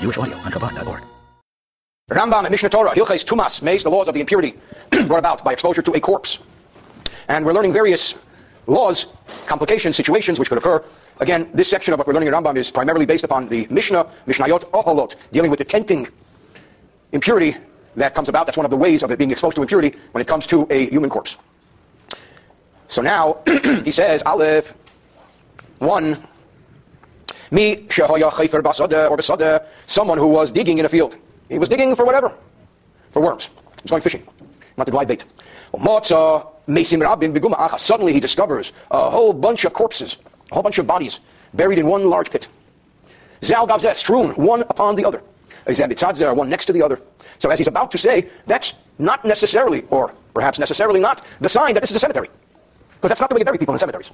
Jewish audio on Kabbalah.org. Rambam and Mishnah Torah, Hilchais Tumas, Meis, the laws of the impurity brought about by exposure to a corpse. And we're learning various laws, complications, situations which could occur. Again, this section of what we're learning in Rambam is primarily based upon the Mishnah, Mishnayot Oholot, dealing with the tenting impurity that comes about. That's one of the ways of it being exposed to impurity when it comes to a human corpse. So now, he says, Aleph 1 me shehaya chayfer basada or basada, someone who was digging in a field. He was digging for whatever, for worms. He was going fishing, not to dry bait. Suddenly he discovers a whole bunch of corpses, a whole bunch of bodies buried in one large pit. Zalgabzeh, strewn one upon the other. Zambitzadzeh, one next to the other. So as he's about to say, that's not necessarily, or perhaps necessarily not, the sign that this is a cemetery. Because that's not the way you bury people in cemeteries.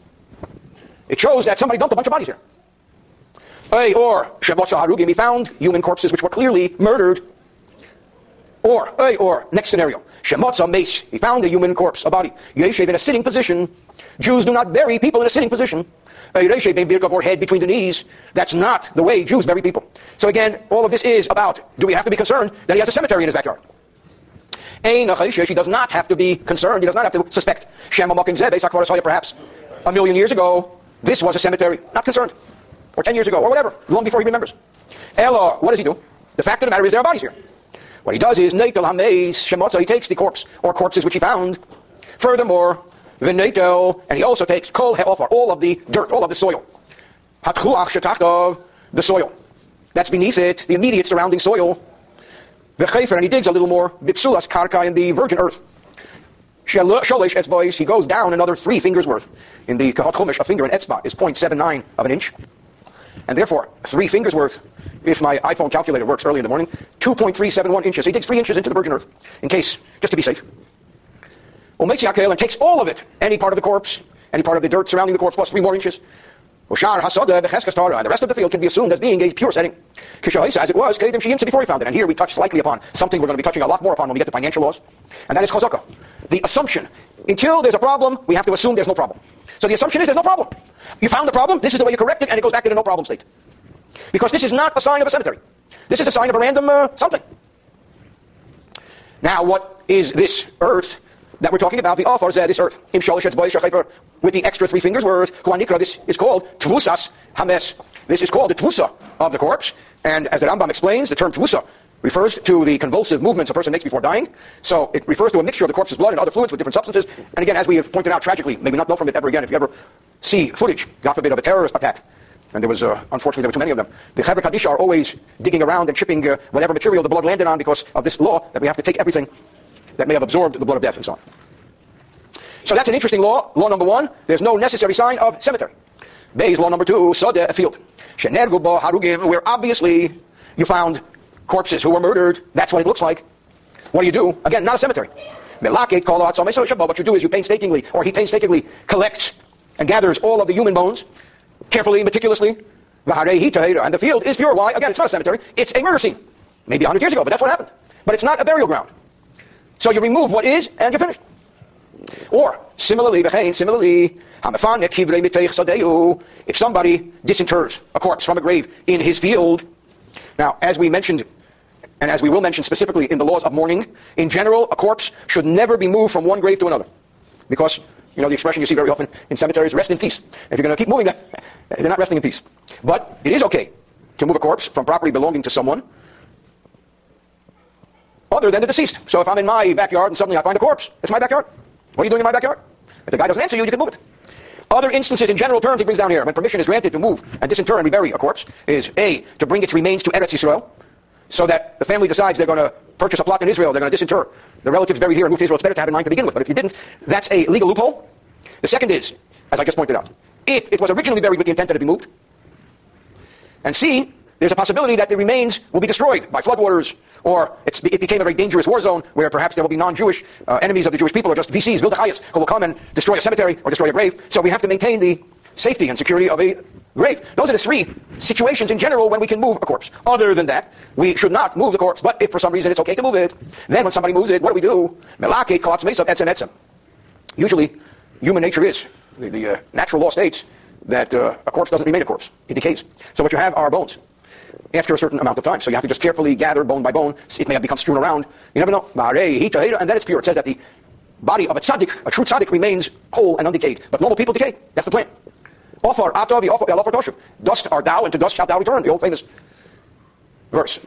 It shows that somebody dumped a bunch of bodies here. Or Shemotza Harugim, he found human corpses which were clearly murdered. Or, or, next scenario. Shemotza Mace, he found a human corpse, a body. Yeshev in a sitting position. Jews do not bury people in a sitting position. Yeshev ben Birkov, or head between the knees. That's not the way Jews bury people. So again, all of this is about, do we have to be concerned that he has a cemetery in his backyard? He does not have to be concerned, he does not have to suspect. Perhaps a million years ago, this was a cemetery. Not concerned or 10 years ago, or whatever, long before he remembers. Ella, what does he do? The fact of the matter is there are bodies here. What he does is, Neitel HaMeis Shemotza, he takes the corpse, or corpses which he found. Furthermore, V'Neitel, and he also takes Kol He'ofar, all of the dirt, all of the soil. Hatchuach Shetachtov, the soil. That's beneath it, the immediate surrounding soil. V'Chefer, and he digs a little more, Bipsulas Karka, in the virgin earth. Sholish Etzbois, he goes down another three fingers worth. In the Kehot Chumash, a finger in Etzba is 0.79 of an inch. And therefore, three fingers worth, if my iPhone calculator works early in the morning, 2.371 inches. he digs three inches into the virgin earth, in case, just to be safe. And takes all of it, any part of the corpse, any part of the dirt surrounding the corpse, plus three more inches. Ushar Hasoda Becheskastara, and the rest of the field can be assumed as being a pure setting. Kishai, as it was, before he found it. And here we touch slightly upon something we're going to be touching a lot more upon when we get to financial laws. And that is chazaka. The assumption. Until there's a problem, we have to assume there's no problem. So the assumption is there's no problem. You found the problem, this is the way you correct it, and it goes back to the no problem state. Because this is not a sign of a cemetery. This is a sign of a random uh, something. Now, what is this earth that we're talking about? The offer this earth. With the extra three fingers worth, this is called tvusas hames. This is called the tvusa of the corpse. And as the Rambam explains, the term tvusa refers to the convulsive movements a person makes before dying. So it refers to a mixture of the corpse's blood and other fluids with different substances. And again, as we have pointed out tragically, maybe not know from it ever again, if you ever see footage, God forbid, of a terrorist attack, and there was, uh, unfortunately, there were too many of them. The Chevra Kadisha are always digging around and chipping uh, whatever material the blood landed on because of this law that we have to take everything that may have absorbed the blood of death and so on. So that's an interesting law. Law number one, there's no necessary sign of cemetery. Bayes law number two, Sodeh, a field. Harugim, where obviously you found corpses who were murdered. That's what it looks like. What do you do? Again, not a cemetery. What you do is you painstakingly, or he painstakingly collects and gathers all of the human bones, carefully, meticulously. And the field is pure. Why? Again, it's not a cemetery. It's a murder scene. Maybe 100 years ago, but that's what happened. But it's not a burial ground. So you remove what is, and you're finished. Or, similarly, similarly, if somebody disinters a corpse from a grave in his field, now, as we mentioned, and as we will mention specifically in the laws of mourning, in general, a corpse should never be moved from one grave to another. Because, you know, the expression you see very often in cemeteries, rest in peace. If you're going to keep moving, them, they're not resting in peace. But it is okay to move a corpse from property belonging to someone other than the deceased. So if I'm in my backyard and suddenly I find a corpse, it's my backyard. What are you doing in my backyard? If the guy doesn't answer you, you can move it. Other instances, in general terms, he brings down here, when permission is granted to move and disinter and rebury a corpse, is A, to bring its remains to Eretz Yisrael, so that the family decides they're going to purchase a plot in Israel, they're going to disinter the relatives buried here and move to Israel. It's better to have in mind to begin with. But if you didn't, that's a legal loophole. The second is, as I just pointed out, if it was originally buried with the intent that it be moved, and C, there's a possibility that the remains will be destroyed by floodwaters, or it became a very dangerous war zone where perhaps there will be non-Jewish uh, enemies of the Jewish people, or just VCs, Vildachayas, who will come and destroy a cemetery or destroy a grave. So we have to maintain the safety and security of a grave. Those are the three situations in general when we can move a corpse. Other than that, we should not move the corpse. But if for some reason it's okay to move it, then when somebody moves it, what do we do? Melake kots mesup etsen etsa. Usually, human nature is, the, the uh, natural law states that uh, a corpse doesn't remain a corpse. It decays. So what you have are bones. after a certain amount of time. So you have to just carefully gather bone by bone. It may have become strewn around. You never know. And then it's pure. It says that the body of a tzaddik, a true tzaddik, remains whole and undecayed. But normal people decay. That's the plan. Offer, atavi, offer, Dust are thou, and to dust shalt thou return. The old famous verse.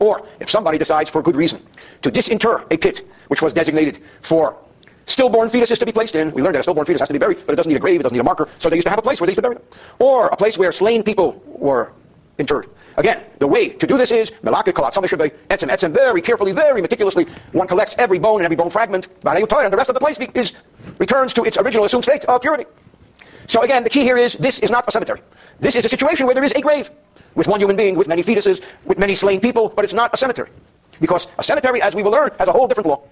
Or if somebody decides for good reason to disinter a pit which was designated for stillborn fetuses to be placed in. We learned that a stillborn fetus has to be buried, but it doesn't need a grave, it doesn't need a marker. So they used to have a place where they used to bury them. Or a place where slain people were interred. Again, the way to do this is melakriculat, something should be etz and very carefully, very meticulously. One collects every bone and every bone fragment, and the rest of the place is returns to its original assumed state of purity. So again, the key here is this is not a cemetery. This is a situation where there is a grave with one human being, with many fetuses, with many slain people, but it's not a cemetery. Because a cemetery, as we will learn, has a whole different law.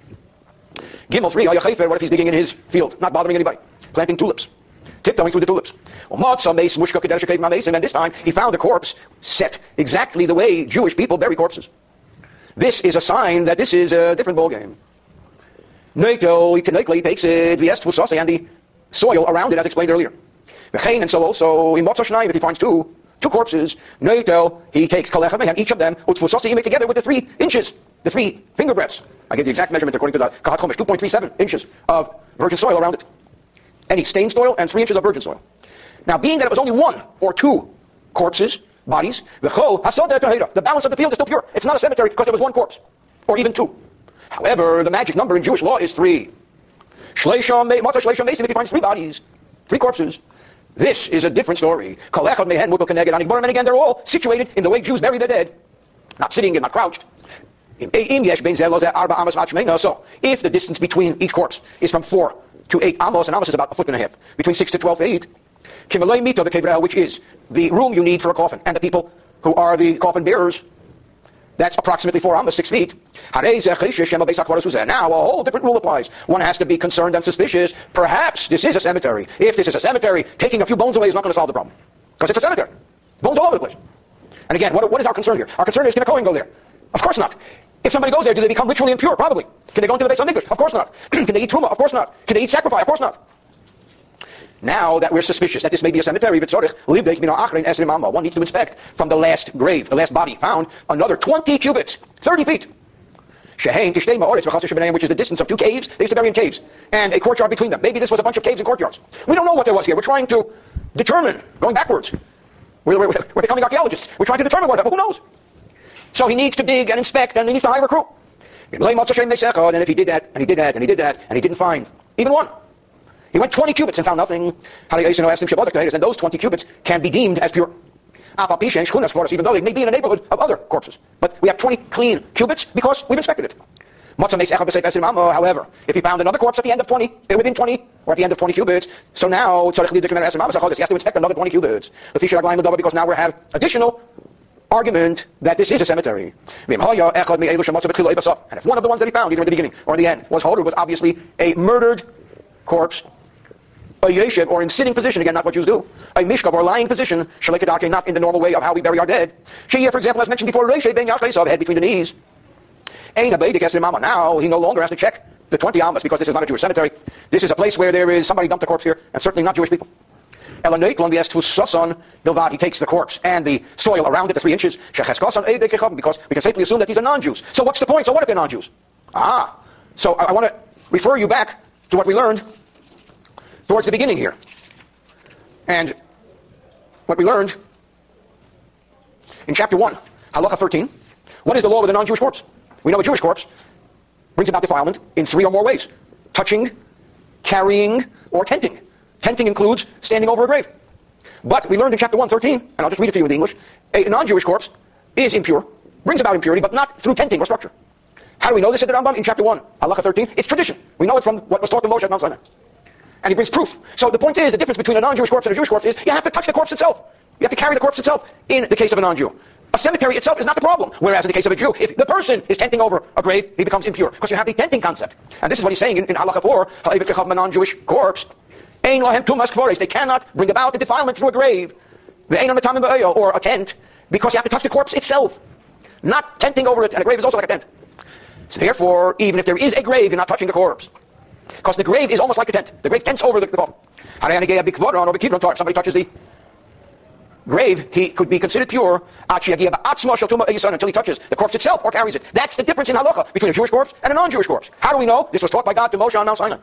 Gimel 3, what if he's digging in his field, not bothering anybody, planting tulips, tiptoeing through the tulips. And this time he found a corpse set exactly the way Jewish people bury corpses. This is a sign that this is a different ballgame. NATO, he takes it, the and the soil around it, as explained earlier. And so also, in if he finds two, two corpses, Noitel, he takes and each of them, utfusosi, together with the three inches, the three finger breadths. I give the exact measurement according to the Kehot Chumash, 2.37 inches of virgin soil around it. Any stained soil and three inches of virgin soil. Now, being that it was only one or two corpses, bodies, the balance of the field is still pure. It's not a cemetery because there was one corpse, or even two. However, the magic number in Jewish law is three. Shleisham, Mason, if he finds three bodies, three corpses, this is a different story. And Borom, and again, they're all situated in the way Jews bury their dead. Not sitting and not crouched. So, if the distance between each corpse is from four to eight amos, and amos is about a foot and a half, between six to twelve feet, kimalei mito which is the room you need for a coffin, and the people who are the coffin bearers, that's approximately four amos, six feet. Now, a whole different rule applies. One has to be concerned and suspicious. Perhaps this is a cemetery. If this is a cemetery, taking a few bones away is not going to solve the problem. Because it's a cemetery. Bones all over the place. And again, what, what is our concern here? Our concern is can a Kohen go there? Of course not. If somebody goes there, do they become ritually impure? Probably. Can they go into the Beis HaMikdash? Of course not. Can they eat truma? Of course not. Can they eat sacrifice? Of course not. Now that we're suspicious that this may be a cemetery, one needs to inspect from the last grave, the last body found, another 20 cubits, 30 feet. Which is the distance of two caves. They used to bury in caves. And a courtyard between them. Maybe this was a bunch of caves and courtyards. We don't know what there was here. We're trying to determine, going backwards. We're, we're, we're becoming archaeologists. We're trying to determine what, but who knows? So he needs to dig and inspect and he needs to hire a crew. And if he did that, and he did that, and he did that, and he didn't find even one, he went 20 cubits and found nothing. And those 20 cubits can be deemed as pure. Even though they may be in a neighborhood of other corpses. But we have 20 clean cubits because we've inspected it. However, if he found another corpse at the end of 20, eh, within 20, or at the end of 20 cubits, so now he has to inspect another 20 cubits. Because now we have additional argument that this is a cemetery. And if one of the ones that he found, either in the beginning or in the end, was Hodur, was obviously a murdered corpse, a yeshiv, or in sitting position, again, not what Jews do, a mishkav, or lying position, shalekadake, not in the normal way of how we bury our dead. Sheyeh, for example, as mentioned before, Reishe ben Yachlesav, head between the knees. Ain a mama. Now, he no longer has to check the 20 amas because this is not a Jewish cemetery. This is a place where there is somebody dumped a corpse here, and certainly not Jewish people. He takes the corpse and the soil around it, the three inches, because we can safely assume that these are non-Jews. So what's the point? So what if they're non-Jews? Ah, so I, I want to refer you back to what we learned towards the beginning here. And what we learned in chapter 1, halacha 13. What is the law with a non-Jewish corpse? We know a Jewish corpse brings about defilement in three or more ways. Touching, carrying, or tenting. Tenting includes standing over a grave. But we learned in chapter 113, and I'll just read it to you in English, a non-Jewish corpse is impure, brings about impurity, but not through tenting or structure. How do we know this at the Rambam? In chapter 1, halacha 13, it's tradition. We know it from what was taught to Moshe at Mount Sinai. And he brings proof. So the point is, the difference between a non-Jewish corpse and a Jewish corpse is you have to touch the corpse itself. You have to carry the corpse itself in the case of a non-Jew. A cemetery itself is not the problem. Whereas in the case of a Jew, if the person is tenting over a grave, he becomes impure. Because you have the tenting concept. And this is what he's saying in, in Halacha 4, a non-Jewish corpse. Ain lahem tumas kvaris. They cannot bring about the defilement through a grave. Or a tent. Because you have to touch the corpse itself. Not tenting over it. And a grave is also like a tent. So therefore, even if there is a grave, you're not touching the corpse. Because the grave is almost like a tent. The grave tents over the, the coffin. Somebody touches the grave, he could be considered pure until he touches the corpse itself or carries it. That's the difference in halacha between a Jewish corpse and a non-Jewish corpse. How do we know? This was taught by God to Moshe on Mount Sinai.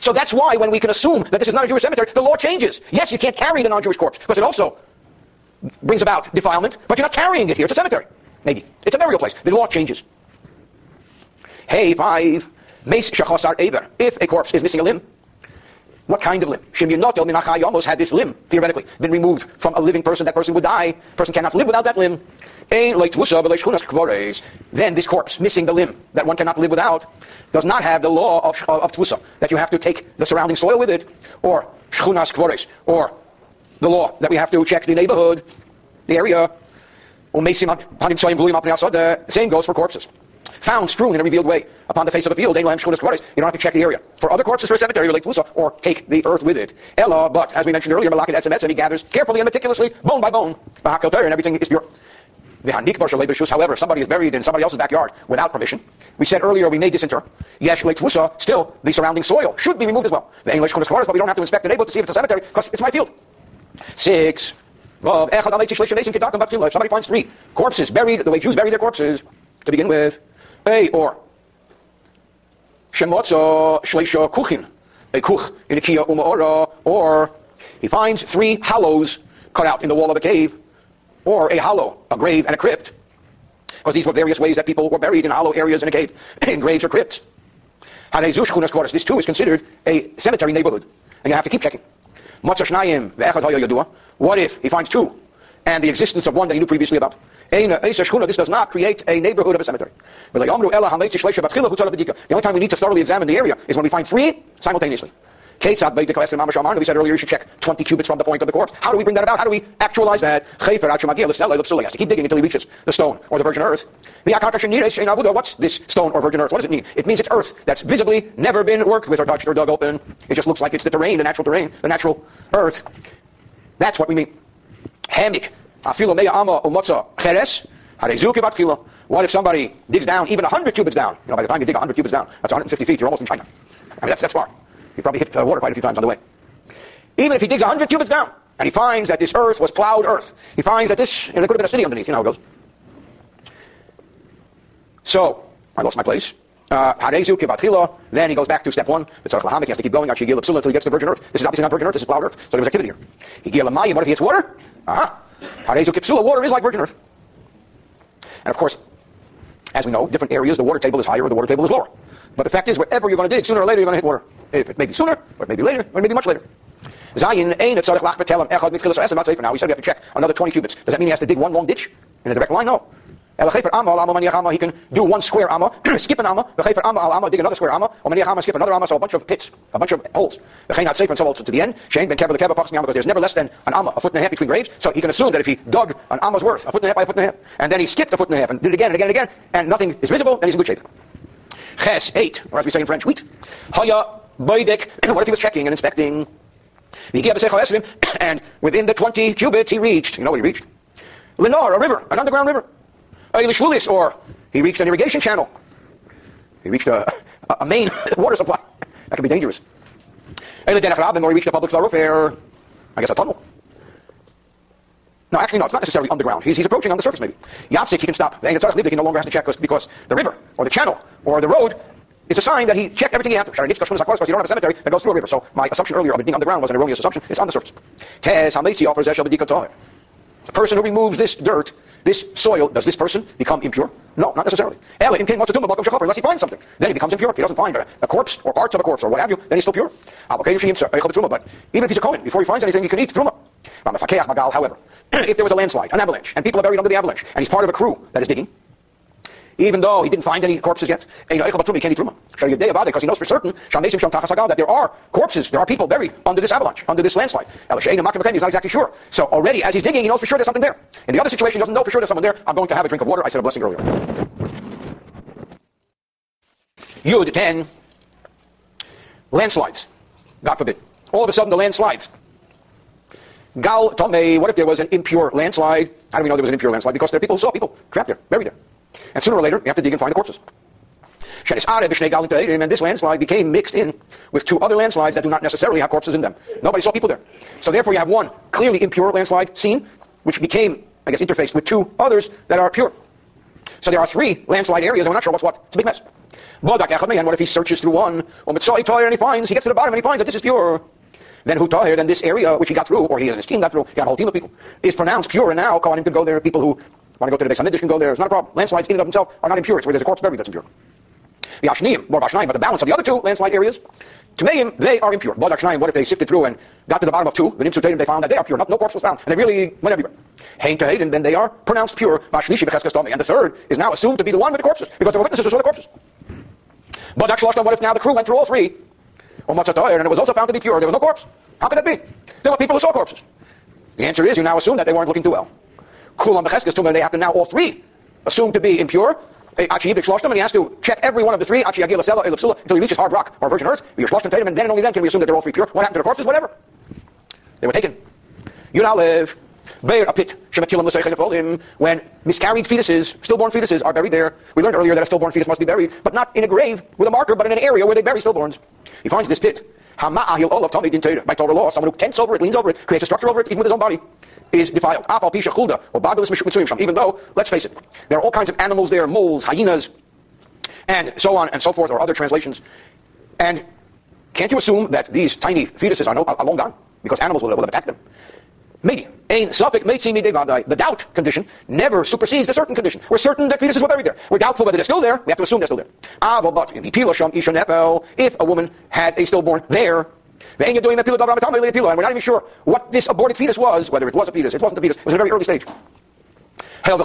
So that's why when we can assume that this is not a Jewish cemetery, the law changes. Yes, you can't carry the non-Jewish corpse because it also brings about defilement, but you're not carrying it here. It's a cemetery. Maybe. It's a burial place. The law changes. Hey, five. If a corpse is missing a limb, what kind of limb? Shimyonotel minachai almost had this limb, theoretically, been removed from a living person. That person would die. Person cannot live without that limb. Then this corpse, missing the limb that one cannot live without, does not have the law of, of, of tvusa, that you have to take the surrounding soil with it, or shchunas kvores, or the law that we have to check the neighborhood, the area. Same goes for corpses found strewn in a revealed way upon the face of a field, you don't have to check the area. For other corpses for a cemetery, relate to or take the earth with it. Ella, but as we mentioned earlier, and Etzemetz, and he gathers carefully and meticulously, bone by bone, and everything is pure. However, if somebody is buried in somebody else's backyard without permission. We said earlier we may disinter. Yes, still the surrounding soil should be removed as well. The English but we don't have to inspect the neighborhood to see if it's a cemetery because it's my field. Six. Somebody finds three corpses buried the way Jews bury their corpses to begin with, or Shemotza Shleisha Kuchin, a kuch in a Kia or he finds three hollows cut out in the wall of a cave, or a hollow, a grave and a crypt. Because these were various ways that people were buried in hollow areas in a cave, in graves or crypts. This too is considered a cemetery neighborhood, and you have to keep checking. What if he finds two, and the existence of one that he knew previously about? This does not create a neighborhood of a cemetery. The only time we need to thoroughly examine the area is when we find three simultaneously. We said earlier you should check 20 cubits from the point of the corpse. How do we bring that about? How do we actualize that? He has to keep digging until he reaches the stone or the virgin earth. What's this stone or virgin earth? What does it mean? It means it's earth that's visibly never been worked with or touched or dug open. It just looks like it's the terrain, the natural terrain, the natural earth. That's what we mean. Hamik. What if somebody digs down even 100 cubits down? You know, by the time you dig 100 cubits down, that's 150 feet. You're almost in China. I mean, that's, that's far. He probably hit the water quite a few times on the way. Even if he digs 100 cubits down, and he finds that this earth was plowed earth, he finds that this, you know, there could have been a city underneath. You know how it goes. So, I lost my place. Uh, then he goes back to step one. He has to keep going until he gets to virgin earth. This is obviously not virgin earth, this is plowed earth. So there was activity here. he What if he hits water? Uh-huh. Water is like virgin earth. And of course, as we know, different areas, the water table is higher or the water table is lower. But the fact is, wherever you're going to dig, sooner or later you're going to hit water. If it may be sooner, or it may be later, or it may be much later. Zayin ain't it tzarich lach betelem echad mitzkilas esem now. We said we have to check another 20 cubits. Does that mean he has to dig one long ditch in a direct line? No. He can do one square amma, skip an amma, dig another square amma, skip another amma, so a bunch of pits, a bunch of holes. not safe and so also to the end. The because there's never less than an amma, a foot and a half between graves. So he can assume that if he dug an amma's worth, a foot and a half by a foot and a half, and then he skipped a foot and a half and did it again and again and again, and nothing is visible, then he's in good shape. Ches, eight, or as we say in French, wheat. Haya, boidek, what if he was checking and inspecting? And within the 20 cubits he reached, you know what he reached? Lenore, a river, an underground river. Oh, Eilish or he reached an irrigation channel. He reached a, a main water supply. That could be dangerous. or he reached a public thoroughfare. I guess a tunnel. No, actually, no, it's not necessarily underground. He's, he's approaching on the surface, maybe. Yapsik, he can stop. He no longer has to check because the river, or the channel, or the road is a sign that he checked everything he had to. You don't have a cemetery that goes through a river. So my assumption earlier of it being underground was an erroneous assumption. It's on the surface. Tez offers The person who removes this dirt this soil, does this person become impure? No, not necessarily. Ela in King unless he finds something. Then he becomes impure. If he doesn't find a, a, corpse or parts of a corpse or what have you, then he's still pure. Ah, but even if he's a Kohen, before he finds anything, he can eat truma. However, if there was a landslide, an avalanche, and people are buried under the avalanche, and he's part of a crew that is digging, even though he didn't find any corpses yet. And you know, can't eat truma. Because he knows for certain that there are corpses, there are people buried under this avalanche, under this landslide. He's not exactly sure. So already, as he's digging, he knows for sure there's something there. In the other situation, he doesn't know for sure there's someone there. I'm going to have a drink of water. I said a blessing earlier. Yud 10. Landslides. God forbid. All of a sudden, the landslides. Gal Tomei, what if there was an impure landslide? How do we know there was an impure landslide? Because there are people who saw people trapped there, buried there. And sooner or later, you have to dig and find the corpses. And this landslide became mixed in with two other landslides that do not necessarily have corpses in them. Nobody saw people there. So therefore you have one clearly impure landslide seen, which became, I guess, interfaced with two others that are pure. So there are three landslide areas, and we're not sure what's what. It's a big mess. And what if he searches through one, and he finds, he gets to the bottom and he finds that this is pure. Then who tahir, then this area which he got through, or he and his team got through, he got a whole team of people, is pronounced pure, and now Kohanim could go there, people who want to go to the base Beis HaMikdash can go there, it's not a problem. Landslides in and of themselves are not impure, it's where there's a corpse buried that's impure. The Ashneim, more Bashnaim, but the balance of the other two landslide areas, to him, they are impure. What if they sifted through and got to the bottom of two, the Nimsutatim, they found that they are pure, no, no corpse was found, and they really went everywhere. Hain to Hayden, then they are pronounced pure, Mashlishi And the third is now assumed to be the one with the corpses, because there were witnesses who saw the corpses. But actually, what if now the crew went through all three? Or Matzatoyer, and it was also found to be pure, there was no corpse. How could that be? There were people who saw corpses. The answer is you now assume that they weren't looking too well. Kulam Tumah, they have to now all three assumed to be impure. And he has to check every one of the three, until he reaches hard rock or virgin earth. And then only then can we assume that they're all three pure. What happened to the corpses? Whatever. They were taken. You now live. Bear a pit. When miscarried fetuses, stillborn fetuses, are buried there. We learned earlier that a stillborn fetus must be buried, but not in a grave with a marker, but in an area where they bury stillborns. He finds this pit. By Torah law, someone who tents over it, leans over it, creates a structure over it, even with his own body, is defiled. Even though, let's face it, there are all kinds of animals there, moles, hyenas, and so on and so forth, or other translations. And can't you assume that these tiny fetuses are, no, are long gone? Because animals will, will attack them. Maybe. The doubt condition never supersedes the certain condition. We're certain that fetuses were buried there. We're doubtful whether they're still there. We have to assume they're still there. Ah, but if a woman had a stillborn there, and we're not even sure what this aborted fetus was, whether it was a fetus, it wasn't a fetus, it was a very early stage. Uh,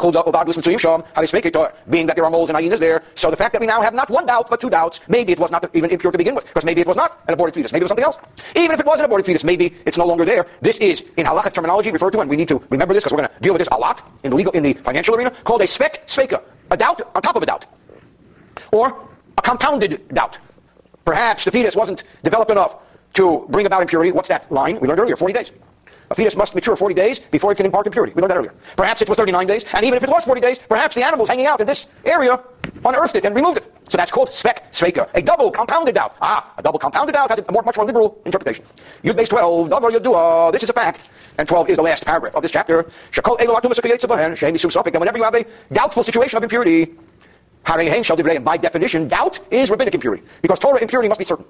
being that there are moles and hyenas there, so the fact that we now have not one doubt but two doubts, maybe it was not even impure to begin with, because maybe it was not an aborted fetus, maybe it was something else. Even if it was an aborted fetus, maybe it's no longer there. This is, in halachic terminology, referred to, and we need to remember this because we're going to deal with this a lot in the legal, in the financial arena, called a spec sveka, a doubt on top of a doubt, or a compounded doubt. Perhaps the fetus wasn't developed enough to bring about impurity. What's that line? We learned earlier, 40 days. A fetus must mature 40 days before it can impart impurity. We learned that earlier. Perhaps it was 39 days, and even if it was 40 days, perhaps the animals hanging out in this area unearthed it and removed it. So that's called spec sveka, a double compounded doubt. Ah, a double compounded doubt has a more, much more liberal interpretation. Yud base 12, double yudua, this is a fact. And 12 is the last paragraph of this chapter. And whenever you have a doubtful situation of impurity, and by definition, doubt is rabbinic impurity. Because Torah impurity must be certain.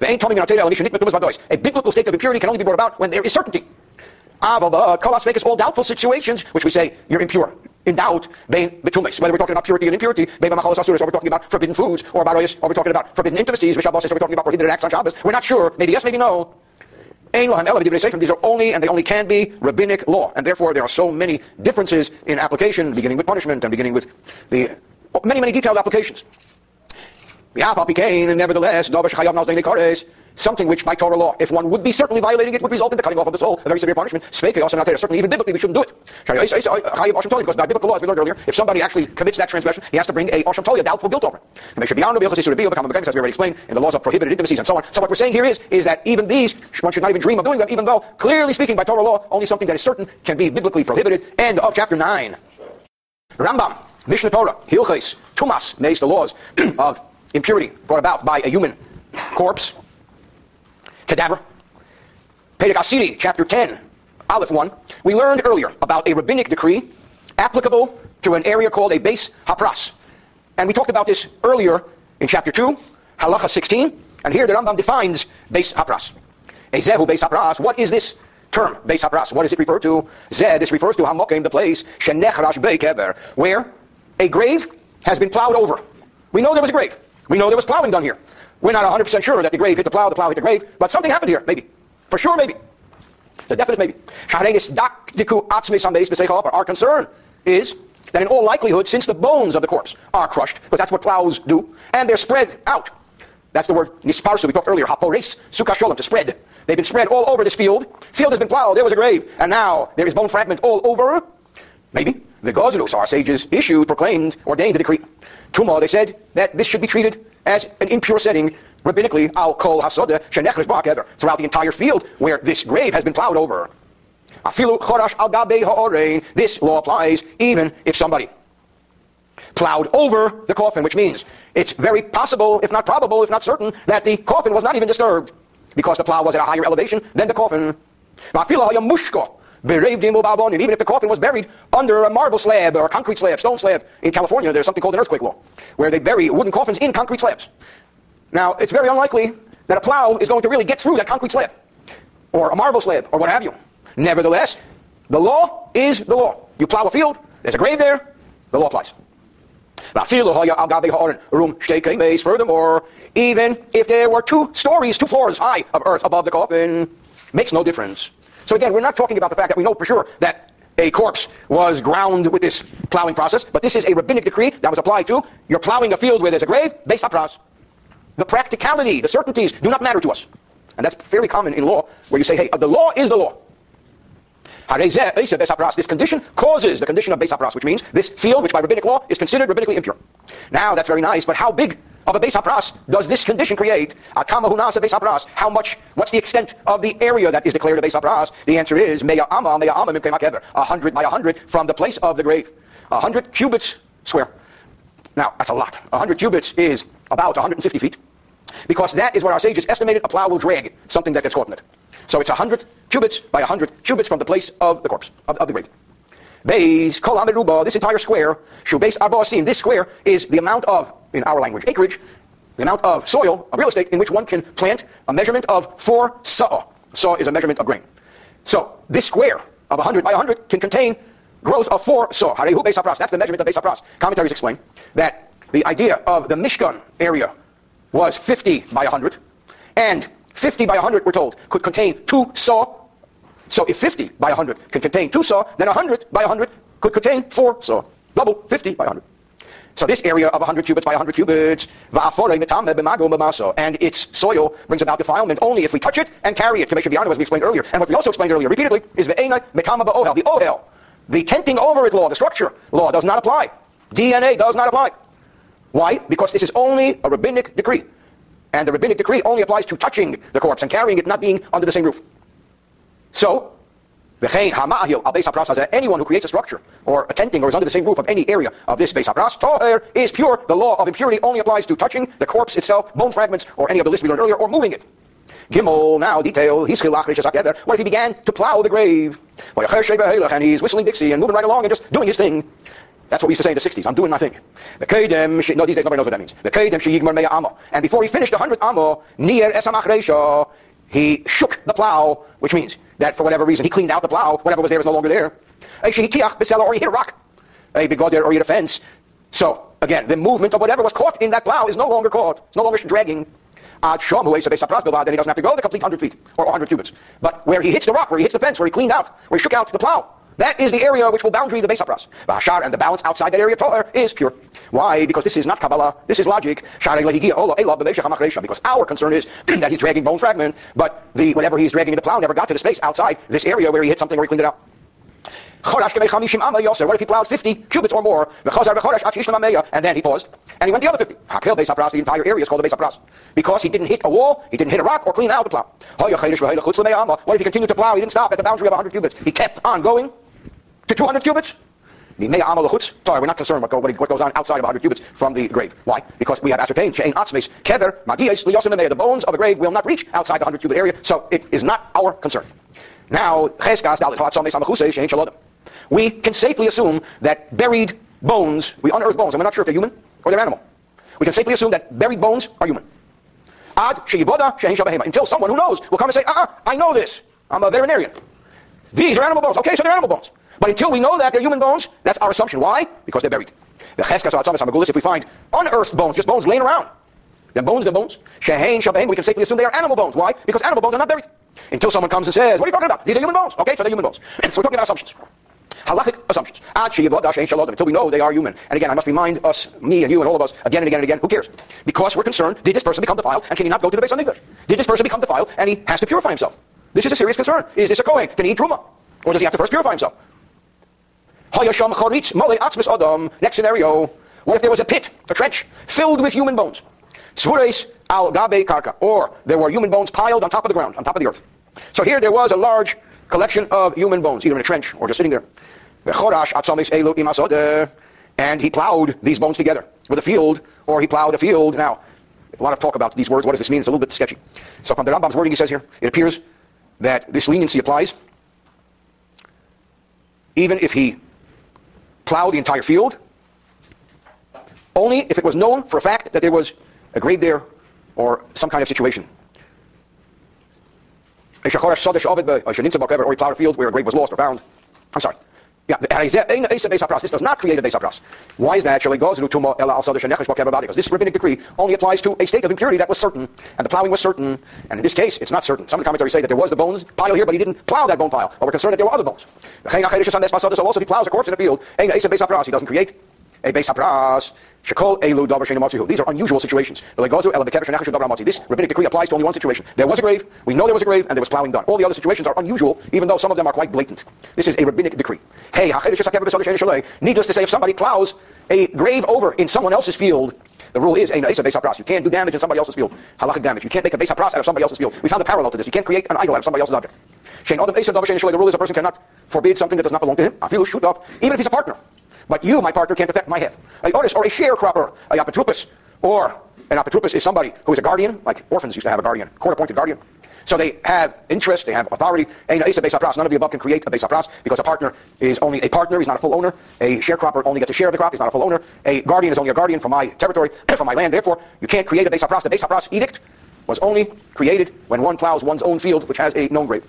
A biblical state of impurity can only be brought about when there is certainty. Ah, Abba, all doubtful situations, which we say you're impure. In doubt, whether we're talking about purity and impurity, or we're we talking about forbidden foods, or about or we're talking about forbidden intimacies, or we're talking about prohibited acts on Shabbos. We're not sure. Maybe yes, maybe no. These are only and they only can be rabbinic law, and therefore there are so many differences in application, beginning with punishment and beginning with the many, many detailed applications. Nevertheless, something which by Torah law, if one would be certainly violating it, would result in the cutting off of the soul, a very severe punishment. Certainly, even biblically, we shouldn't do it. Because by biblical law, as we learned earlier, if somebody actually commits that transgression, he has to bring a Asham Talui, doubtful guilt over. It. As we already explained in the laws of prohibited intimacies and so on. So what we're saying here is, is that even these, one should not even dream of doing them, even though, clearly speaking, by Torah law, only something that is certain can be biblically prohibited. End of chapter 9. Rambam, Mishnah Torah, Hilchais, Tumas, makes the laws of impurity brought about by a human corpse, cadaver. Perek Asiri, chapter 10, Aleph 1. We learned earlier about a rabbinic decree applicable to an area called a base hapras. And we talked about this earlier in chapter 2, halacha 16. And here the Rambam defines base hapras. A zehu base hapras. What is this term, base hapras? What does it refer to? Zeh, this refers to hamokim, the place, shenechrash bekever, where a grave has been plowed over. We know there was a grave. We know there was plowing done here. We're not 100% sure that the grave hit the plow, the plow hit the grave, but something happened here, maybe. For sure, maybe. The definite maybe. Our concern is that in all likelihood, since the bones of the corpse are crushed, because that's what plows do, and they're spread out. That's the word nisparsu we talked earlier, hapores, sukasholim, to spread. They've been spread all over this field. Field has been plowed, there was a grave, and now there is bone fragment all over. Maybe. The Gozalus, our sages, issued, proclaimed, ordained a decree. Tuma, they said that this should be treated as an impure setting, rabbinically, al kol hasoda uh, shenechres ba'akever, throughout the entire field where this grave has been plowed over. Afilu chorash al gabe ha'orein. This law applies even if somebody plowed over the coffin, which means it's very possible, if not probable, if not certain, that the coffin was not even disturbed because the plow was at a higher elevation than the coffin. Even if the coffin was buried under a marble slab or a concrete slab, stone slab, in California there's something called an earthquake law, where they bury wooden coffins in concrete slabs. Now, it's very unlikely that a plow is going to really get through that concrete slab, or a marble slab, or what have you. Nevertheless, the law is the law. You plow a field, there's a grave there, the law applies. Furthermore, even if there were two stories, two floors high of earth above the coffin, makes no difference. So again, we're not talking about the fact that we know for sure that a corpse was ground with this plowing process, but this is a rabbinic decree that was applied to. You're plowing a field where there's a grave, beis hapras. The practicality, the certainties do not matter to us. And that's fairly common in law, where you say, hey, uh, the law is the law. This condition causes the condition of beis hapras, which means this field, which by rabbinic law is considered rabbinically impure. Now, that's very nice, but how big of a beis hapras does this condition create? How much, what's the extent of the area that is declared a beis hapras? The answer is, meya ama, meya ama, a hundred by a hundred from the place of the grave. A hundred cubits square. Now, that's a lot. A hundred cubits is about 150 feet, because that is what our sages estimated a plow will drag something that gets caught in it. So it's a 100 cubits by a 100 cubits from the place of the corpse, of, of the grave. Base, kol this entire square, shu base arboasim, this square is the amount of, in our language, acreage, the amount of soil, of real estate, in which one can plant a measurement of four saw. Saw is a measurement of grain. So this square of 100 by 100 can contain growth of four saw. That's the measurement of beis hapras. Commentaries explain that the idea of the Mishkan area was 50 by 100, and 50 by 100, we're told, could contain two saw so if 50 by 100 can contain 2 saw, then 100 by 100 could contain 4 saw. Double 50 by 100. So this area of 100 cubits by 100 cubits, and its soil brings about defilement only if we touch it and carry it, to make sure as we explained earlier. And what we also explained earlier repeatedly is the ohel, the ohel. The tenting over it law, the structure law does not apply. DNA does not apply. Why? Because this is only a rabbinic decree. And the rabbinic decree only applies to touching the corpse and carrying it not being under the same roof. So, anyone who creates a structure or a tenting or is under the same roof of any area of this beis hapras, toher is pure. The law of impurity only applies to touching the corpse itself, bone fragments, or any of the list we learned earlier, or moving it. Gimel, now detail, what if he began to plow the grave? And he's whistling Dixie and moving right along and just doing his thing. That's what we used to say in the 60s. I'm doing my thing. The Kedem, no, these days nobody knows what that means. The Kedem Sheyigmar Meya Amo. And before he finished the 100th Amo, Nier Esamach he shook the plow, which means that for whatever reason he cleaned out the plow, whatever was there was no longer there. Or he hit a rock, a big or he hit a fence. So, again, the movement of whatever was caught in that plow is no longer caught. It's no longer dragging. Ad Shom, a then he doesn't have to go the complete 100 feet or 100 cubits. But where he hits the rock, where he hits the fence, where he cleaned out, where he shook out the plow, that is the area which will boundary the beis hapras. Vashar and the balance outside that area toher is pure. Why? Because this is not Kabbalah. This is logic. Because our concern is that he's dragging bone fragment, but the whatever he's dragging in the plow never got to the space outside this area where he hit something where he cleaned it out. What if he plowed 50 cubits or more? And then he paused, and he went the other 50. The entire area is called the beis hapras. Because he didn't hit a wall, he didn't hit a rock, or clean out the plow. What if he continued to plow? He didn't stop at the boundary of 100 cubits. He kept on going to 200 cubits. The Meya Amal Sorry, we're not concerned what, what goes on outside of 100 cubits from the grave. Why? Because we have ascertained, Shein Atzmes, Kever, Magias, Liyosim the bones of a grave will not reach outside the 100 cubit area, so it is not our concern. Now, we can safely assume that buried bones, we unearth bones, and we're not sure if they're human or they're animal. We can safely assume that buried bones are human. Ad Until someone who knows will come and say, uh-uh, I know this. I'm a veterinarian. These are animal bones. Okay, so they're animal bones. But until we know that they're human bones, that's our assumption. Why? Because they're buried. The if we find unearthed bones, just bones laying around, then bones, then bones. Shehain, shabain, we can safely assume they are animal bones. Why? Because animal bones are not buried. Until someone comes and says, what are you talking about? These are human bones. Okay, so they're human bones. so we're talking about assumptions. Halachic assumptions. Ah, until we know they are human. And again, I must remind us, me and you and all of us, again and again and again, who cares? Because we're concerned, did this person become defiled and can he not go to the Beis HaMikdash? Did this person become defiled and he has to purify himself? This is a serious concern. Is this a Kohen? Can he eat Truma? Or does he have to first purify himself? Next scenario. What if there was a pit, a trench, filled with human bones? Svures al gabe karka. Or there were human bones piled on top of the ground, on top of the earth. So here there was a large collection of human bones, either in a trench or just sitting there. and he plowed these bones together with a field, or he plowed a field. Now, a lot of talk about these words. What does this mean? It's a little bit sketchy. So from the Rambam's wording, he says here, it appears that this leniency applies even if he plowed the entire field, only if it was known for a fact that there was a grave there or some kind of situation. Or he plowed a field where a grave was lost or found. I'm sorry. Yeah, this does not create a base apras. Why is that? Because this rabbinic decree only applies to a state of impurity that was certain, and the plowing was certain, and in this case, it's not certain. Some of the commentaries say that there was the bones pile here, but he didn't plow that bone pile, or we're concerned that there were other bones. Also, if he plows a corpse in a field, he doesn't create These are unusual situations. This rabbinic decree applies to only one situation. There was a grave, we know there was a grave, and there was plowing done. All the other situations are unusual, even though some of them are quite blatant. This is a rabbinic decree. Hey, needless to say, if somebody plows a grave over in someone else's field, the rule is, you can't do damage in somebody else's field. Halachic damage. You can't make a base hapras out of somebody else's field. We found a parallel to this. You can't create an idol out of somebody else's object. The rule is a person cannot forbid something that does not belong to him. Even if he's a partner. But you, my partner, can't affect my head. A otis or a sharecropper, a apotropos, or an apotropos is somebody who is a guardian, like orphans used to have a guardian, court-appointed guardian. So they have interest, they have authority. None of the above can create a base apras because a partner is only a partner, he's not a full owner. A sharecropper only gets a share of the crop, he's not a full owner. A guardian is only a guardian from my territory, from my land. Therefore, you can't create a base apras. The base apras edict was only created when one plows one's own field, which has a known grave.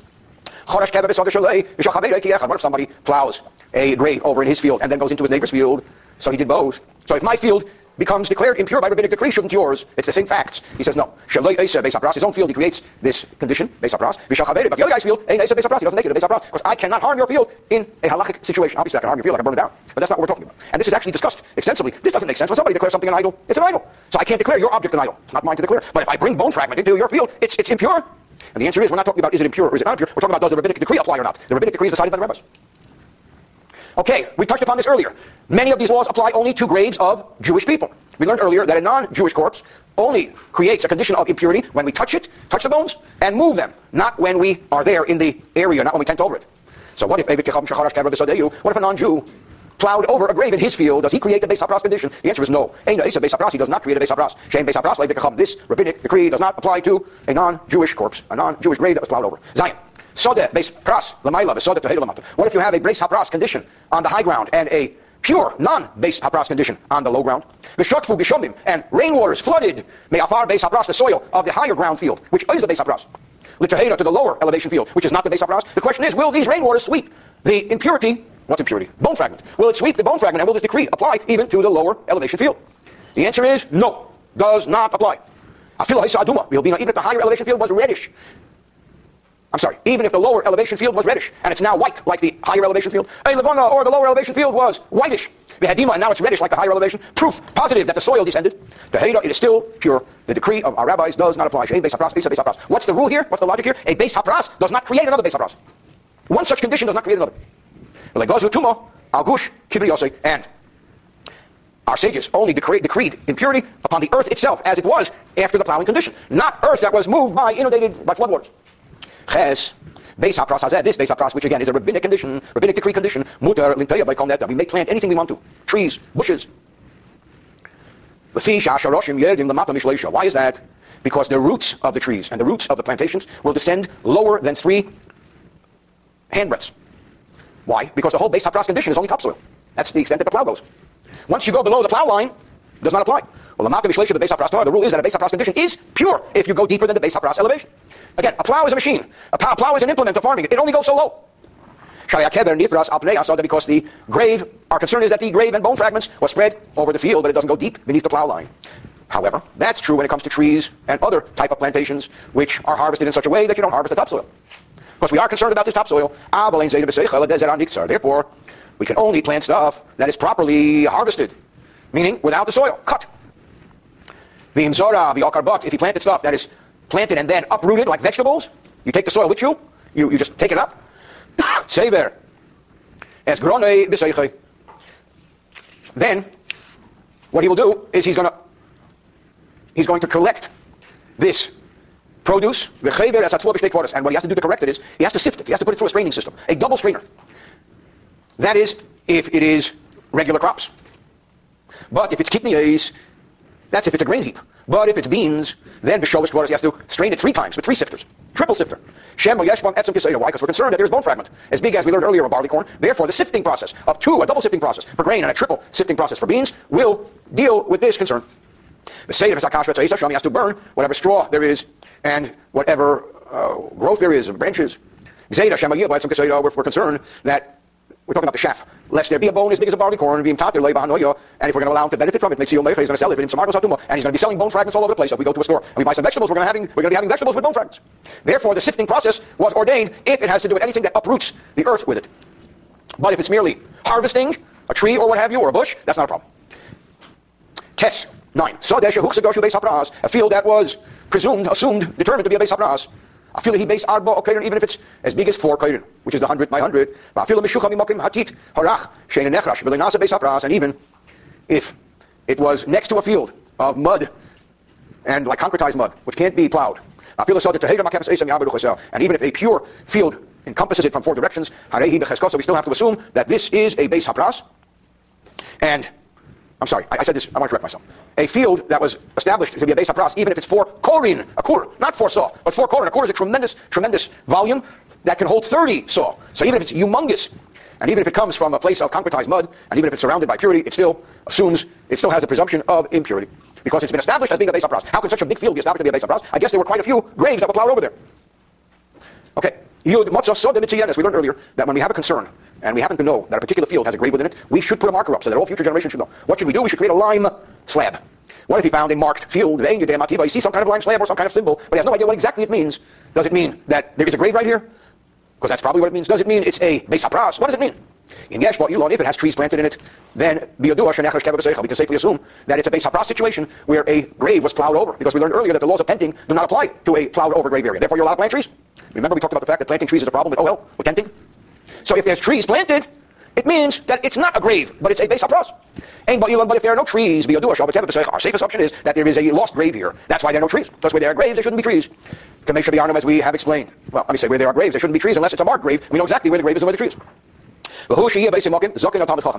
Eh, what if somebody plows a grave over in his field and then goes into his neighbor's field? So he did both. So if my field becomes declared impure by rabbinic decree, shouldn't yours? It's the same facts. He says no. Shaloi Esa Besapras, his own field, he creates this condition, But the other guy's field, he doesn't make it a because I cannot harm your field in a halachic situation. Obviously, I can harm your field, I can burn it down. But that's not what we're talking about. And this is actually discussed extensively. This doesn't make sense. When somebody declares something an idol, it's an idol. So I can't declare your object an idol. It's not mine to declare. But if I bring bone fragment into your field, it's, it's impure. And the answer is, we're not talking about is it impure or is it not impure. We're talking about does the rabbinic decree apply or not. The rabbinic decree is decided by the rabbis. Okay, we touched upon this earlier. Many of these laws apply only to graves of Jewish people. We learned earlier that a non-Jewish corpse only creates a condition of impurity when we touch it, touch the bones, and move them, not when we are there in the area, not when we tent over it. So what if what if a non-Jew plowed over a grave in his field, does he create a base condition? The answer is no. Ein base hapras, he does not create a base. Shem base this rabbinic decree does not apply to a non-Jewish corpse, a non-Jewish grave that was plowed over. Zion. Sode, base pras, lamaila, sode to What if you have a base hapras condition on the high ground and a pure, non-base hapras condition on the low ground. V'shotfu b'shomim, and rainwaters flooded me'afar base hapras, the soil of the higher ground field, which is the base hapras. L'tahera to the lower elevation field, which is not the base hapras. The question is, will these rainwaters sweep the impurity What's impurity? Bone fragment. Will it sweep the bone fragment and will this decree apply even to the lower elevation field? The answer is no. Does not apply. A fila will be not even if the higher elevation field was reddish. I'm sorry, even if the lower elevation field was reddish and it's now white like the higher elevation field, a Livona or the lower elevation field was whitish, and now it's reddish like the higher elevation, proof positive that the soil descended. The It is still pure. The decree of our rabbis does not apply. What's the rule here? What's the logic here? A base hapras does not create another base hapras. One such condition does not create another. And our sages only decreed, decreed impurity upon the earth itself as it was after the plowing condition, not earth that was moved by, inundated by floodwaters. Ches, Beis HaPras Hazeh, this Beis HaPras, which again is a rabbinic condition, rabbinic decree condition, mutar limpeya by that we may plant anything we want to, trees, bushes. Why is that? Because the roots of the trees and the roots of the plantations will descend lower than three handbreadths. Why? Because the whole base hapras condition is only topsoil. That's the extent that the plow goes. Once you go below the plow line, it does not apply. Well, the base hapras the rule is that a base hapras condition is pure if you go deeper than the base hapras elevation. Again, a plow is a machine. A plow is an implement of farming. It only goes so low. Because the grave, our concern is that the grave and bone fragments were spread over the field, but it doesn't go deep beneath the plow line. However, that's true when it comes to trees and other type of plantations which are harvested in such a way that you don't harvest the topsoil. Because we are concerned about this topsoil. Therefore, we can only plant stuff that is properly harvested, meaning without the soil, cut. The imzora, the okarbot, if you planted stuff that is planted and then uprooted like vegetables, you take the soil with you, you, you just take it up. Sever. As grone Then, what he will do is he's going to he's going to collect this produce, and what he has to do to correct it is he has to sift it. He has to put it through a straining system, a double strainer. That is, if it is regular crops. But if it's kidney kidneys, that's if it's a grain heap. But if it's beans, then Bisholish Kvaras, has to strain it three times with three sifters. Triple sifter. Shem Yeshbon Etzim Kiseda. Why? Because we're concerned that there's bone fragment. As big as we learned earlier of barley corn. Therefore, the sifting process of two, a double sifting process for grain and a triple sifting process for beans, will deal with this concern. The Seder Hashem has to burn whatever straw there is and whatever uh, growth there is of branches. Zeta we're, we're concerned that we're talking about the chef. Lest there be a bone as big as a barley corn being taught there, and if we're going to allow him to benefit from it, makes you he's going to sell it in some and he's going to be selling bone fragments all over the place. So if we go to a store and we buy some vegetables, we're going to, having, we're going to be having vegetables with bone fragments. Therefore, the sifting process was ordained if it has to do with anything that uproots the earth with it. But if it's merely harvesting a tree or what have you, or a bush, that's not a problem. Test 9. A field that was presumed, assumed, determined to be a base. Afilu he base arba okayrin, even if it's as big as four kayrin, which is the hundred by hundred. Afilu mishucha mimokim hatit harach shein nechrash b'linasa Beis HaPras, and even if it was next to a field of mud and like concretized mud, which can't be plowed. Afilu saw that and even if a pure field encompasses it from four directions, so we still have to assume that this is a Beis HaPras. And I'm sorry, I, I, said this, I want to correct myself. A field that was established to be a Beis Pras, even if it's for korin, a kur, not for saw, but for korin. A kur is a tremendous, tremendous volume that can hold 30 saw. So even if it's humongous, and even if it comes from a place of concretized mud, and even if it's surrounded by purity, it still assumes, it still has a presumption of impurity. Because it's been established as being a Beis Pras. How can such a big field be established to be a Beis Pras? I guess there were quite a few graves that were plowed over there. Okay. Yud We learned earlier that when we have a concern and we happen to know that a particular field has a grave within it, we should put a marker up so that all future generations should know. What should we do? We should create a lime slab. What if he found a marked field? You see some kind of lime slab or some kind of symbol, but he has no idea what exactly it means. Does it mean that there is a grave right here? Because that's probably what it means. Does it mean it's a Beis HaPras? What does it mean? In Yeshba Elon, if it has trees planted in it, then we can safely assume that it's a Beis HaPras situation where a grave was plowed over. Because we learned earlier that the laws of tenting do not apply to a plowed over grave area. Therefore, you're allowed to plant trees. Remember we talked about the fact that planting trees is a problem with oh OL, with tenting? So if there's trees planted, it means that it's not a grave, but it's a Beis HaPras. But if there are no trees, our safe assumption is that there is a lost grave here. That's why there are no trees. Because where there are graves, there shouldn't be trees. To make sure the as we have explained. Well, let me say where there are graves, there shouldn't be trees unless it's a marked grave. We know exactly where the grave is and where the tree is.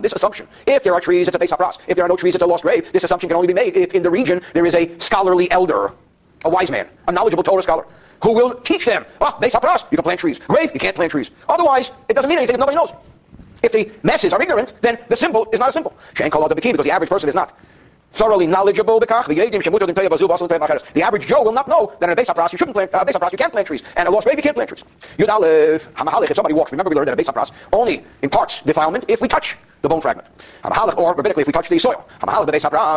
This assumption, if there are trees, it's a Beis HaPras. If there are no trees, it's a lost grave. This assumption can only be made if in the region there is a scholarly elder, a wise man, a knowledgeable Torah scholar, who will teach them. Oh, Beis HaPras, you can plant trees. Grave, you can't plant trees. Otherwise, it doesn't mean anything if nobody knows. If the masses are ignorant, then the symbol is not a symbol. She ain't called out the bikini because the average person is not thoroughly knowledgeable. The average Joe will not know that in a Beis Pras you shouldn't plant, uh, Beis Pras you can't plant trees, and a lost baby can't plant trees. Yudalev, if somebody walks, remember we learned that a Beis Pras only imparts defilement if we touch the bone fragment. Or rabbinically, if we touch the soil.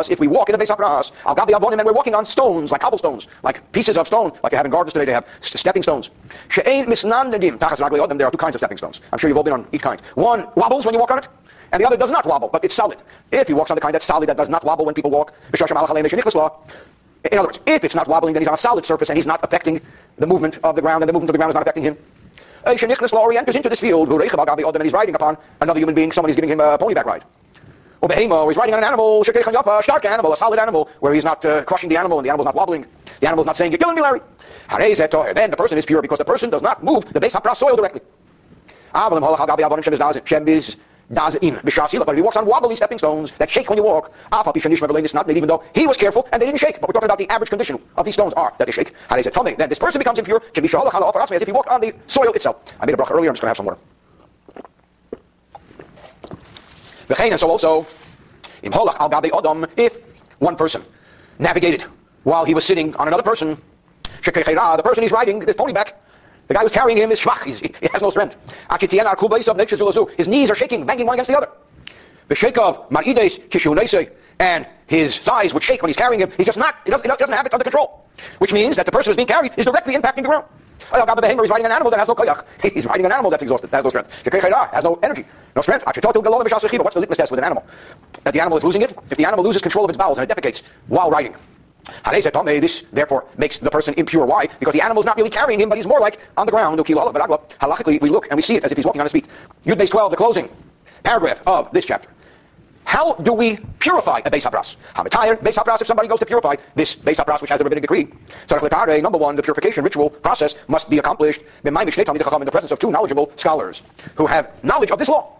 If we walk in the Beis HaPras, and we're walking on stones, like cobblestones, like pieces of stone, like they have in gardens today, they have stepping stones. There are two kinds of stepping stones. I'm sure you've all been on each kind. One wobbles when you walk on it, and the other does not wobble, but it's solid. If he walks on the kind that's solid, that does not wobble when people walk, in other words, if it's not wobbling, then he's on a solid surface and he's not affecting the movement of the ground, and the movement of the ground is not affecting him. Shenichnas Lori enters into this field, and he's riding upon another human being, someone giving him a ponyback ride. Or behemo, he's riding on an animal, a stark animal, a solid animal, where he's not uh, crushing the animal and the animal's not wobbling. The animal's not saying, You're killing me, Larry. Then the person is pure because the person does not move the base hapra soil directly does in b'shasila, but he walks on wobbly stepping stones that shake when you walk, not even though he was careful and they didn't shake. But we're talking about the average condition of these stones are that they shake. Then this person becomes impure, as if he walked on the soil itself. I made a bracha earlier, I'm just going to have some water. And so also, if one person navigated while he was sitting on another person, ah, the person he's riding this pony back, the guy who's carrying him is schwach. He's, he has no strength. His knees are shaking, banging one against the other. The shake of Mahideis Kishunese and his thighs would shake when he's carrying him. He's just not, he doesn't, he doesn't have it under control. Which means that the person who's being carried is directly impacting the ground. Oh, he's riding an animal that has no koyach. He's riding an animal that's exhausted, has no strength. Has no energy, no strength. What's the litmus test with an animal? That the animal is losing it? If the animal loses control of its bowels and it defecates while riding, therefore makes the person impure. Why? Because the animal is not really carrying him, but he's more like on the ground. Halachically, we look and we see it as if he's walking on his feet. Yud base 12, the closing paragraph of this chapter. How do we purify a Beis HaPras? Hamatayr, Beis HaPras, if somebody goes to purify this Beis HaPras, which has a rabbinic decree. So, number one, the purification ritual process must be accomplished in the presence of two knowledgeable scholars who have knowledge of this law.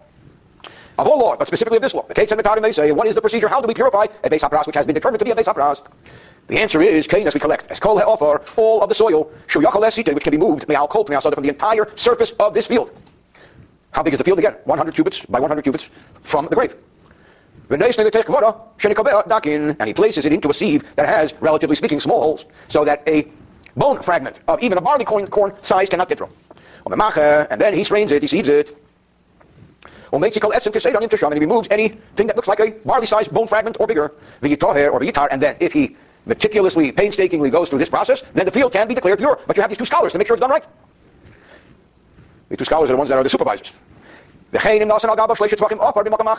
of all law, but specifically of this law. The case and the may say, what is the procedure? How do we purify a Beis HaPras which has been determined to be a Beis HaPras? The answer is, kain as we collect, as kol offer, all of the soil, which can be moved, from the entire surface of this field. How big is the field again? 100 cubits by 100 cubits from the grave. And he places it into a sieve that has, relatively speaking, small holes, so that a bone fragment of even a barley corn, corn size cannot get through. And then he strains it, he sieves it. And he removes anything that looks like a barley-sized bone fragment or bigger, the or the and then if he meticulously, painstakingly goes through this process, then the field can be declared pure. But you have these two scholars to make sure it's done right. The two scholars are the ones that are the supervisors.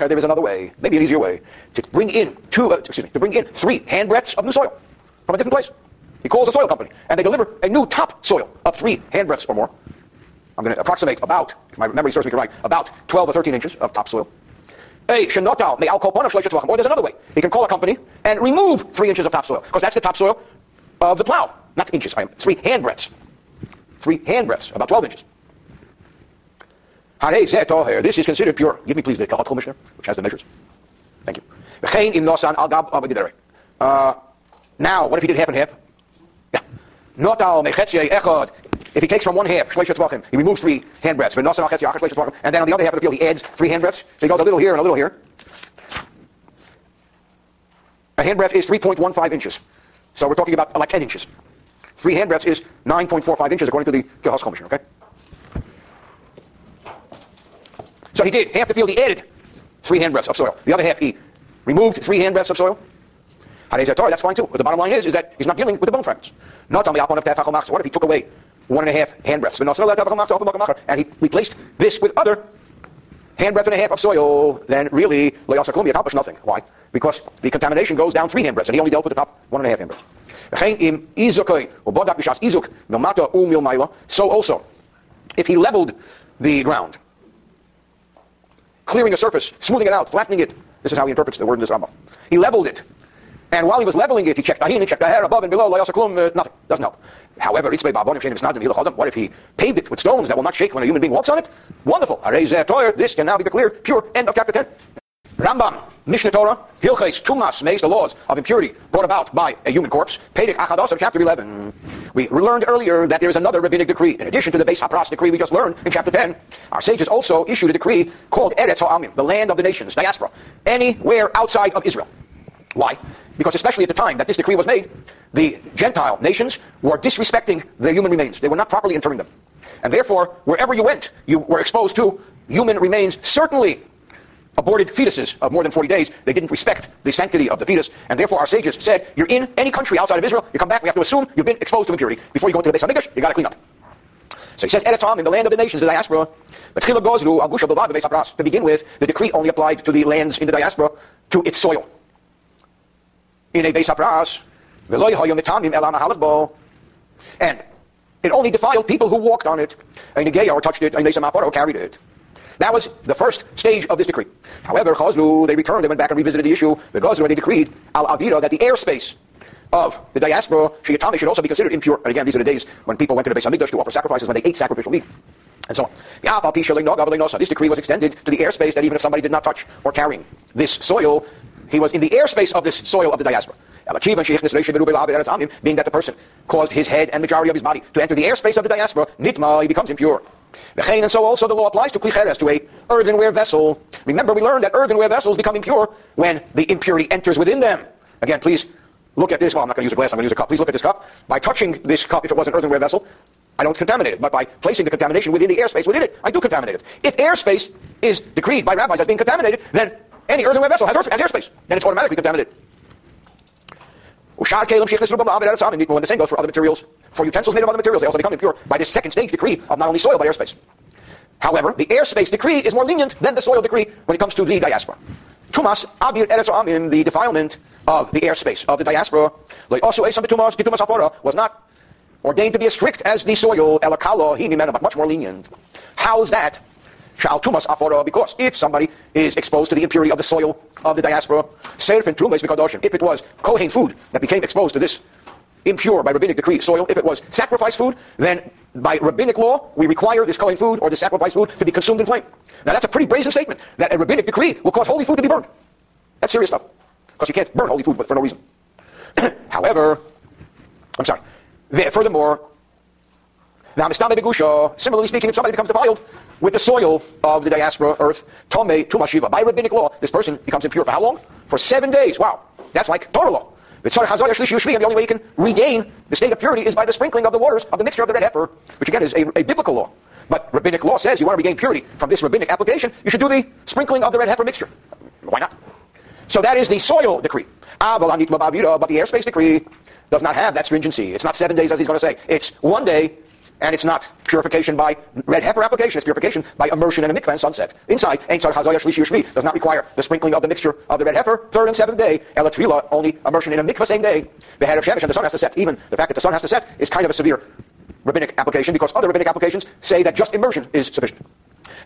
There is another way, maybe an easier way, to bring in two, uh, excuse me, to bring in three handbreadths of new soil from a different place. He calls a soil company, and they deliver a new top soil of three handbreadths or more. I'm going to approximate about, if my memory serves me correct, about 12 or 13 inches of topsoil. A shenotal may Or there's another way. He can call a company and remove three inches of topsoil, because that's the topsoil of the plow. Not inches, I am three handbreadths. Three handbreadths, about 12 inches. This is considered pure. Give me please the Kehot Chumash, which has the measures. Thank you. Uh, now, what if he did half and half? Yeah. If he takes from one half, he removes three handbreadths. And then on the other half of the field, he adds three handbreadths. So he goes a little here and a little here. A handbreadth is 3.15 inches. So we're talking about like 10 inches. Three handbreadths is 9.45 inches according to the Kehot Chumash, okay? So he did. Half the field he added three handbreadths of soil. The other half he removed three handbreadths of soil. That's fine too. But the bottom line is, is that he's not dealing with the bone fragments. Not on the What if he took away one and a half hand handbreadths? And he replaced this with other handbreadth and a half of soil, then really, he accomplished nothing. Why? Because the contamination goes down three handbreadths, and he only dealt with the top one and a half handbreadths. So also, if he leveled the ground, clearing a surface, smoothing it out, flattening it. This is how he interprets the word in this Rambam. He leveled it. And while he was leveling it, he checked ahin, he checked aher, above and below, klum, uh, nothing. Doesn't help. However, what if he paved it with stones that will not shake when a human being walks on it? Wonderful. This can now be declared pure. End of chapter 10. Rambam, Mishneh Torah, Hilches, Tumas, Meis, the laws of impurity brought about by a human corpse. Pedig Achados chapter 11. We learned earlier that there is another rabbinic decree. In addition to the Beis Hapras decree we just learned in chapter 10, our sages also issued a decree called Eretz Ha'amim, the land of the nations, diaspora, anywhere outside of Israel. Why? Because especially at the time that this decree was made, the Gentile nations were disrespecting the human remains. They were not properly interring them. And therefore, wherever you went, you were exposed to human remains, certainly aborted fetuses of more than 40 days. They didn't respect the sanctity of the fetus, and therefore our sages said, you're in any country outside of Israel, you come back, we have to assume you've been exposed to impurity. Before you go into the Beis HaMikdash, you got to clean up. So he says, Eretzam, in the land of the nations, the diaspora. But to begin with, the decree only applied to the lands in the diaspora, to its soil. In a Beis HaPras, and it only defiled people who walked on it. A Negea or touched it, a Nesa or carried it. That was the first stage of this decree. However, Chazlu, they returned, they went back and revisited the issue. Gazru, they decreed al avira that the airspace of the diaspora Shiyatami should also be considered impure. And again, these are the days when people went to the Beis Hamikdash to offer sacrifices when they ate sacrificial meat. And so on. This decree was extended to the airspace that even if somebody did not touch or carrying this soil, he was in the airspace of this soil of the diaspora. Being that the person caused his head and majority of his body to enter the airspace of the diaspora, nitma, he becomes impure. And so also the law applies to klicheres, to a earthenware vessel. Remember, we learned that earthenware vessels become impure when the impurity enters within them. Again, please look at this. Well, I'm not going to use a glass, I'm going to use a cup. Please look at this cup. By touching this cup, if it was an earthenware vessel, I don't contaminate it. But by placing the contamination within the airspace within it, I do contaminate it. If airspace is decreed by rabbis as being contaminated, then any earthenware vessel has, airspace. Then it's automatically contaminated. When the same goes for other materials. For utensils made of other materials, they also become impure by this second stage decree of not only soil but airspace. However, the airspace decree is more lenient than the soil decree when it comes to the diaspora. Tumas abir eretz amim, the defilement of the airspace of the diaspora, like also was not ordained to be as strict as the soil elakalo hinimena, but much more lenient. How is that? Shal tumas afora, uh, because if somebody is exposed to the impurity of the soil of the diaspora, serf and tumas if it was kohen food that became exposed to this impure by rabbinic decree soil. If it was sacrifice food, then by rabbinic law, we require this Kohen food or the sacrifice food to be consumed in flame. Now that's a pretty brazen statement that a rabbinic decree will cause holy food to be burned. That's serious stuff. Because you can't burn holy food for no reason. However, I'm sorry. Furthermore, similarly speaking, if somebody becomes defiled with the soil of the diaspora earth, Tome Tumashiva, by rabbinic law, this person becomes impure for how long? For seven days. Wow. That's like Torah law. And the only way you can regain the state of purity is by the sprinkling of the waters of the mixture of the red heifer, which again is a, a biblical law. But rabbinic law says you want to regain purity from this rabbinic application, you should do the sprinkling of the red heifer mixture. Why not? So that is the soil decree. Ah, but the airspace decree does not have that stringency. It's not seven days as he's going to say. It's one day and it's not purification by red heifer application, it's purification by immersion in a mikveh and sunset. Inside, does not require the sprinkling of the mixture of the red heifer, third and seventh day, elatvila, only immersion in a mikveh same day, the head of Shemesh, and the sun has to set. Even the fact that the sun has to set is kind of a severe rabbinic application because other rabbinic applications say that just immersion is sufficient.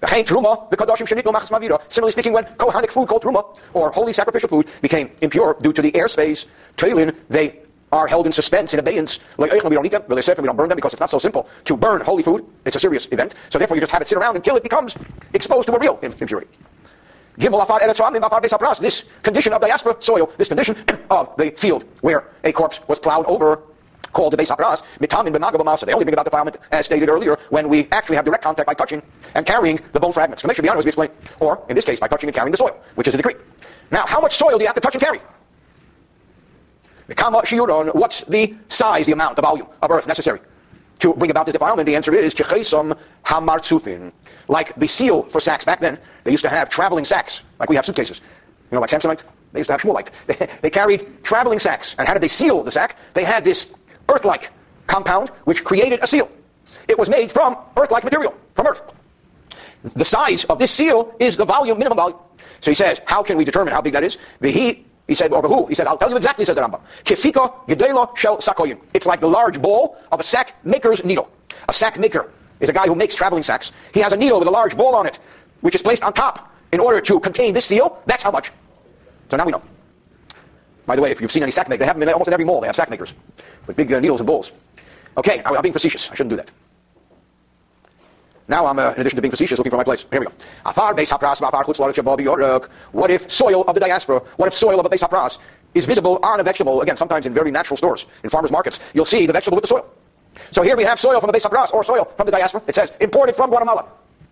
Similarly speaking, when Kohanic food called truma, or holy sacrificial food, became impure due to the airspace, trailing, they are held in suspense, in abeyance. Like we don't eat them, really safe, we don't burn them because it's not so simple to burn holy food. It's a serious event. So therefore, you just have it sit around until it becomes exposed to a real impurity. This condition of diaspora soil, this condition of the field where a corpse was plowed over, called the Beis HaPras, mitamin b'nagabamasa. They only bring about the defilement, as stated earlier, when we actually have direct contact by touching and carrying the bone fragments. Sure be honest, we explain. Or, in this case, by touching and carrying the soil, which is a decree. Now, how much soil do you have to touch and carry? What's the size, the amount, the volume of earth necessary to bring about this defilement? The answer is hamartzufin. Like the seal for sacks back then, they used to have traveling sacks, like we have suitcases. You know, like Samsonite? They used to have Shmuelite. They, they carried traveling sacks. And how did they seal the sack? They had this earth-like compound which created a seal. It was made from earth-like material, from earth. The size of this seal is the volume, minimum volume. So he says, how can we determine how big that is? The heat he said, over who? He said, I'll tell you exactly, says the Rambam. Kifika gedela shel sakoyin. It's like the large ball of a sack maker's needle. A sack maker is a guy who makes traveling sacks. He has a needle with a large ball on it, which is placed on top in order to contain this seal. That's how much. So now we know. By the way, if you've seen any sack makers, they have them in almost in every mall. They have sack makers with big uh, needles and balls. Okay, I'm being facetious. I shouldn't do that. Now I'm, uh, in addition to being facetious, looking for my place. Here we go. What if soil of the diaspora, what if soil of a Beis HaPras is visible on a vegetable, again, sometimes in very natural stores, in farmers markets, you'll see the vegetable with the soil. So here we have soil from the Beis HaPras, or soil from the diaspora. It says, imported from Guatemala,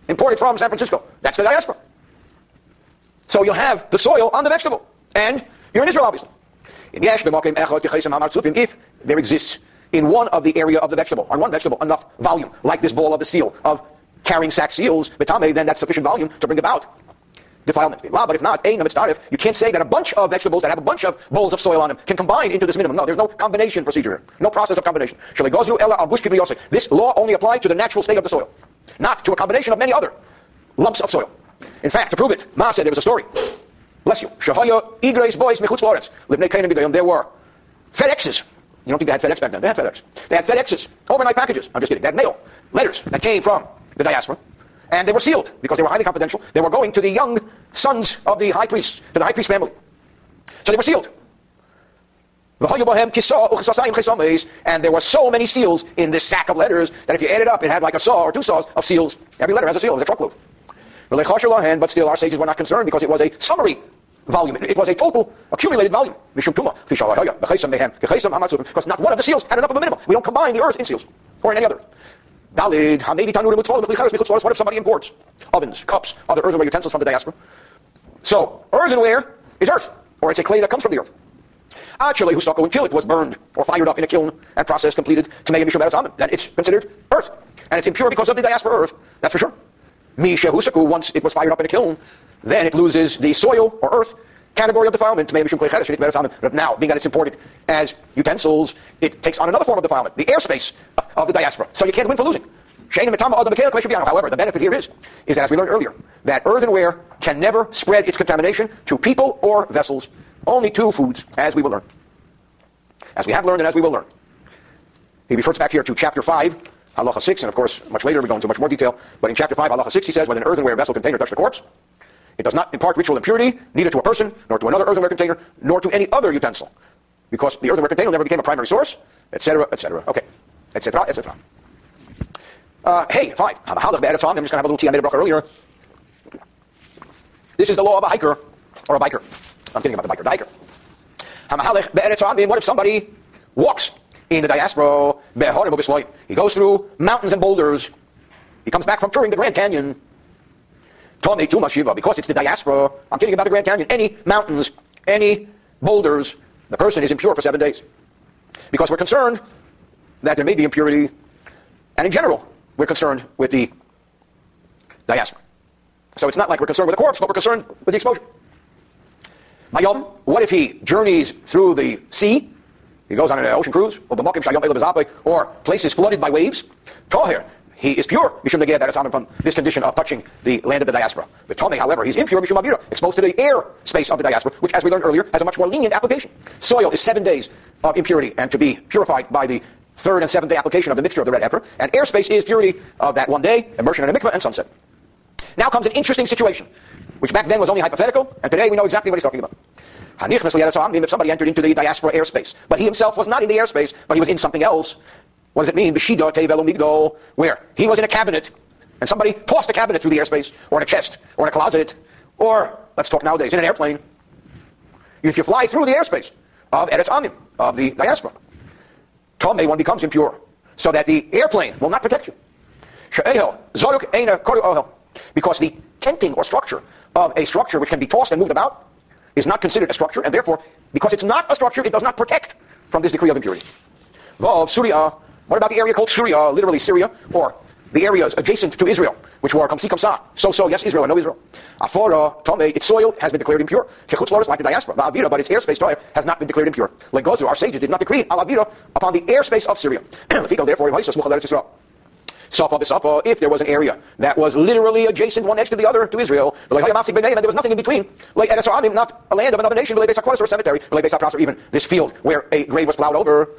imported from San Francisco. That's the diaspora. So you'll have the soil on the vegetable. And you're in Israel, obviously. If there exists in one of the area of the vegetable, on one vegetable, enough volume, like this ball of the seal, of carrying sack seals, betame, then that's sufficient volume to bring about defilement. But if not, you can't say that a bunch of vegetables that have a bunch of bowls of soil on them can combine into this minimum. No, there's no combination procedure. No process of combination. This law only applies to the natural state of the soil, not to a combination of many other lumps of soil. In fact, to prove it, Ma said there was a story. Bless you. Shahaya Igres boys Mechutz Lawrence. There were FedExes. You don't think they had FedEx back then? They had FedEx. They had FedExes, overnight packages. I'm just kidding. They had mail, letters that came from the diaspora. And they were sealed because they were highly confidential. They were going to the young sons of the high priest, to the high priest family. So they were sealed. And there were so many seals in this sack of letters that if you add it up, it had like a saw or two saws of seals. Every letter has a seal, it was a truckload. But still, our sages were not concerned because it was a summary volume. It was a total accumulated volume. Because not one of the seals had enough of a minimum. We don't combine the earth in seals or in any other. Valid, what if somebody imports ovens, cups, other earthenware utensils from the diaspora? So, earthenware is earth, or it's a clay that comes from the earth. Actually, who stucco until it was burned or fired up in a kiln and process completed to make a mishum then it's considered earth. And it's impure because of the diaspora earth, that's for sure. Misha husaku, once it was fired up in a kiln, then it loses the soil or earth category of defilement. But now, being that it's imported as utensils, it takes on another form of defilement, the airspace of the diaspora. So you can't win for losing. However, the benefit here is, is as we learned earlier, that earthenware can never spread its contamination to people or vessels, only to foods, as we will learn. As we have learned and as we will learn. He refers back here to chapter 5, halacha 6, and of course, much later we go into much more detail. But in chapter 5, halacha 6, he says, when an earthenware vessel container touch the corpse, it does not impart ritual impurity, neither to a person, nor to another earthenware container, nor to any other utensil. Because the earthenware container never became a primary source, etc., etc. Okay, etc., etc. Uh, hey, five. How on? I'm just going to have a little tea I made a bracha earlier. This is the law of a hiker or a biker. I'm kidding about the biker. The hiker. What if somebody walks in the diaspora? He goes through mountains and boulders. He comes back from touring the Grand Canyon. Too much Shiva because it's the diaspora. I'm kidding about the Grand Canyon. Any mountains, any boulders, the person is impure for seven days. Because we're concerned that there may be impurity, and in general, we're concerned with the diaspora. So it's not like we're concerned with the corpse, but we're concerned with the exposure. Mayom, what if he journeys through the sea? He goes on an ocean cruise, or places flooded by waves. Tahir, he is pure, Mishum Negeh from this condition of touching the land of the diaspora. But Tomei, however, he's impure, Mishum Avira, exposed to the air space of the diaspora, which, as we learned earlier, has a much more lenient application. Soil is seven days of impurity and to be purified by the third and seventh day application of the mixture of the red heifer. And airspace is purity of that one day, immersion in a mikveh, and sunset. Now comes an interesting situation, which back then was only hypothetical, and today we know exactly what he's talking about. If somebody entered into the diaspora airspace, but he himself was not in the airspace, but he was in something else, what does it mean? Where? He was in a cabinet, and somebody tossed a cabinet through the airspace, or in a chest, or in a closet, or, let's talk nowadays, in an airplane. If you fly through the airspace of Eretz Amim, of the diaspora, Tomei one becomes impure, so that the airplane will not protect you. Because the tenting or structure of a structure which can be tossed and moved about is not considered a structure, and therefore, because it's not a structure, it does not protect from this decree of impurity. Vav, Surya, what about the area called Syria, uh, literally Syria, or the areas adjacent to Israel, which were Kamsi Kamsa, so so, yes, Israel, no Israel. Afora, uh, Tome, its soil has been declared impure. Kechutz Loris, like the diaspora, but its airspace has not been declared impure. Like Gozu, our sages did not decree Al Avira upon the airspace of Syria. Therefore, if there was an area that was literally adjacent one edge to the other to Israel, like and there was nothing in between, like not a land of another nation, or a cemetery, on even this field where a grave was plowed over.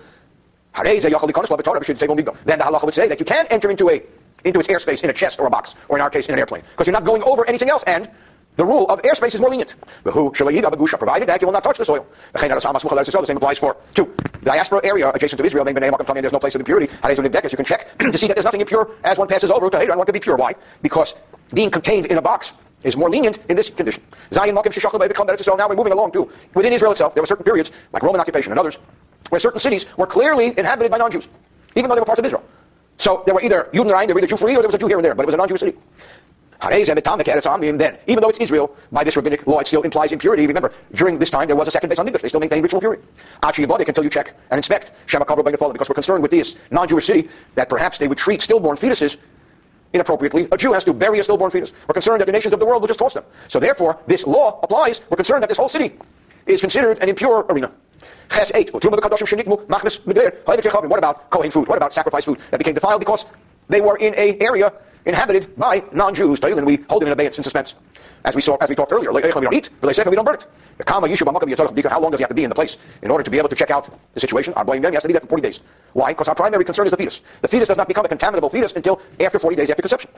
Then the halacha would say that you can enter into a into its airspace in a chest or a box, or in our case, in an airplane, because you're not going over anything else, and the rule of airspace is more lenient. Provided that you will not touch the soil. The same applies for two. The Diaspora area adjacent to Israel, there's no place of impurity. You can check to see that there's nothing impure as one passes over to Hayran. One can be pure. Why? Because being contained in a box is more lenient in this condition. Zion Now we're moving along too. Within Israel itself, there were certain periods, like Roman occupation and others, where certain cities were clearly inhabited by non-Jews, even though they were parts of Israel. So there were either Judenrein, there were either Jew free, or there was a Jew here and there, but it was a non-Jewish city. Then, even though it's Israel, by this rabbinic law, it still implies impurity. Remember, during this time, there was a second Beis HaMikdash. They still maintained ritual purity. until you check and inspect Shema because we're concerned with this non-Jewish city that perhaps they would treat stillborn fetuses inappropriately. A Jew has to bury a stillborn fetus. We're concerned that the nations of the world will just toss them. So therefore, this law applies. We're concerned that this whole city is considered an impure arena. Ches 8. What about Kohen food? What about sacrifice food that became defiled because they were in a area inhabited by non-Jews? And we hold them in abeyance and suspense. As we saw, as we talked earlier, we don't eat, but they say we don't burn it. How long does he have to be in the place in order to be able to check out the situation? Our blame has to be there for 40 days. Why? Because our primary concern is the fetus. The fetus does not become a contaminable fetus until after 40 days after conception.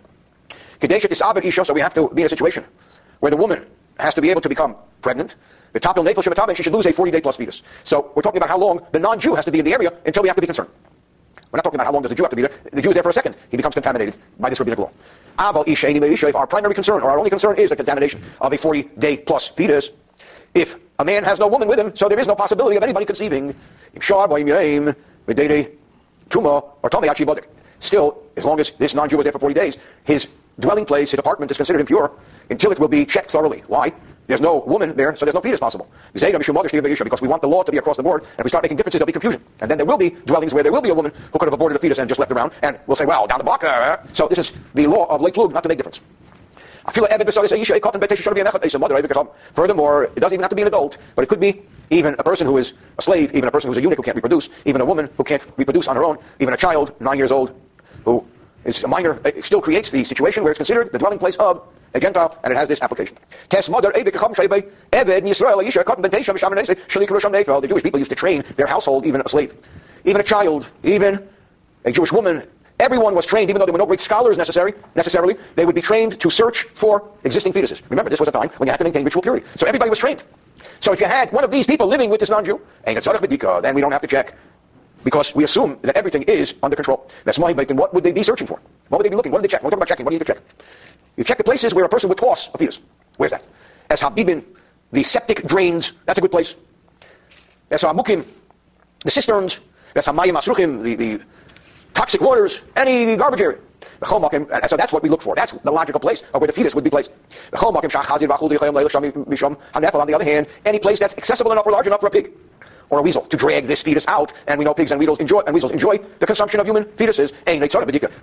So we have to be in a situation where the woman has to be able to become pregnant she should lose a 40 day plus fetus. So we're talking about how long the non Jew has to be in the area until we have to be concerned. We're not talking about how long does the Jew have to be there. The Jew is there for a second. He becomes contaminated by this rabbinic law. If our primary concern or our only concern is the contamination of a 40 day plus fetus, if a man has no woman with him, so there is no possibility of anybody conceiving. Still, as long as this non-Jew was there for 40 days, his dwelling place, his apartment is considered impure until it will be checked thoroughly. Why? There's no woman there, so there's no fetus possible. Because we want the law to be across the board, and if we start making differences, there'll be confusion. And then there will be dwellings where there will be a woman who could have aborted a fetus and just left around, and we'll say, well, down the block. Uh, so this is the law of Lake Lug, not to make difference. Furthermore, it doesn't even have to be an adult, but it could be even a person who is a slave, even a person who's a eunuch who can't reproduce, even a woman who can't reproduce on her own, even a child, nine years old, who is a minor, still creates the situation where it's considered the dwelling place of a Gentile, and it has this application. The Jewish people used to train their household, even a slave, even a child, even a Jewish woman. Everyone was trained, even though there were no great scholars necessary, necessarily, they would be trained to search for existing fetuses. Remember, this was a time when you had to maintain ritual purity. So everybody was trained. So if you had one of these people living with this non-Jew, then we don't have to check because we assume that everything is under control. That's why, but then what would they be searching for? What would they be looking? What did they check? When we talk about checking, what do you need to check? You check the places where a person would toss a fetus. Where's that? As Habibin, the septic drains, that's a good place. As Hamukim, the cisterns, as Hamayim Asruchim, the, the toxic waters, any garbage area. Uh, so that's what we look for. That's the logical place of where the fetus would be placed. On the other hand, any place that's accessible enough or large enough for a pig or a weasel to drag this fetus out, and we know pigs and weasels enjoy, and weasels enjoy the consumption of human fetuses.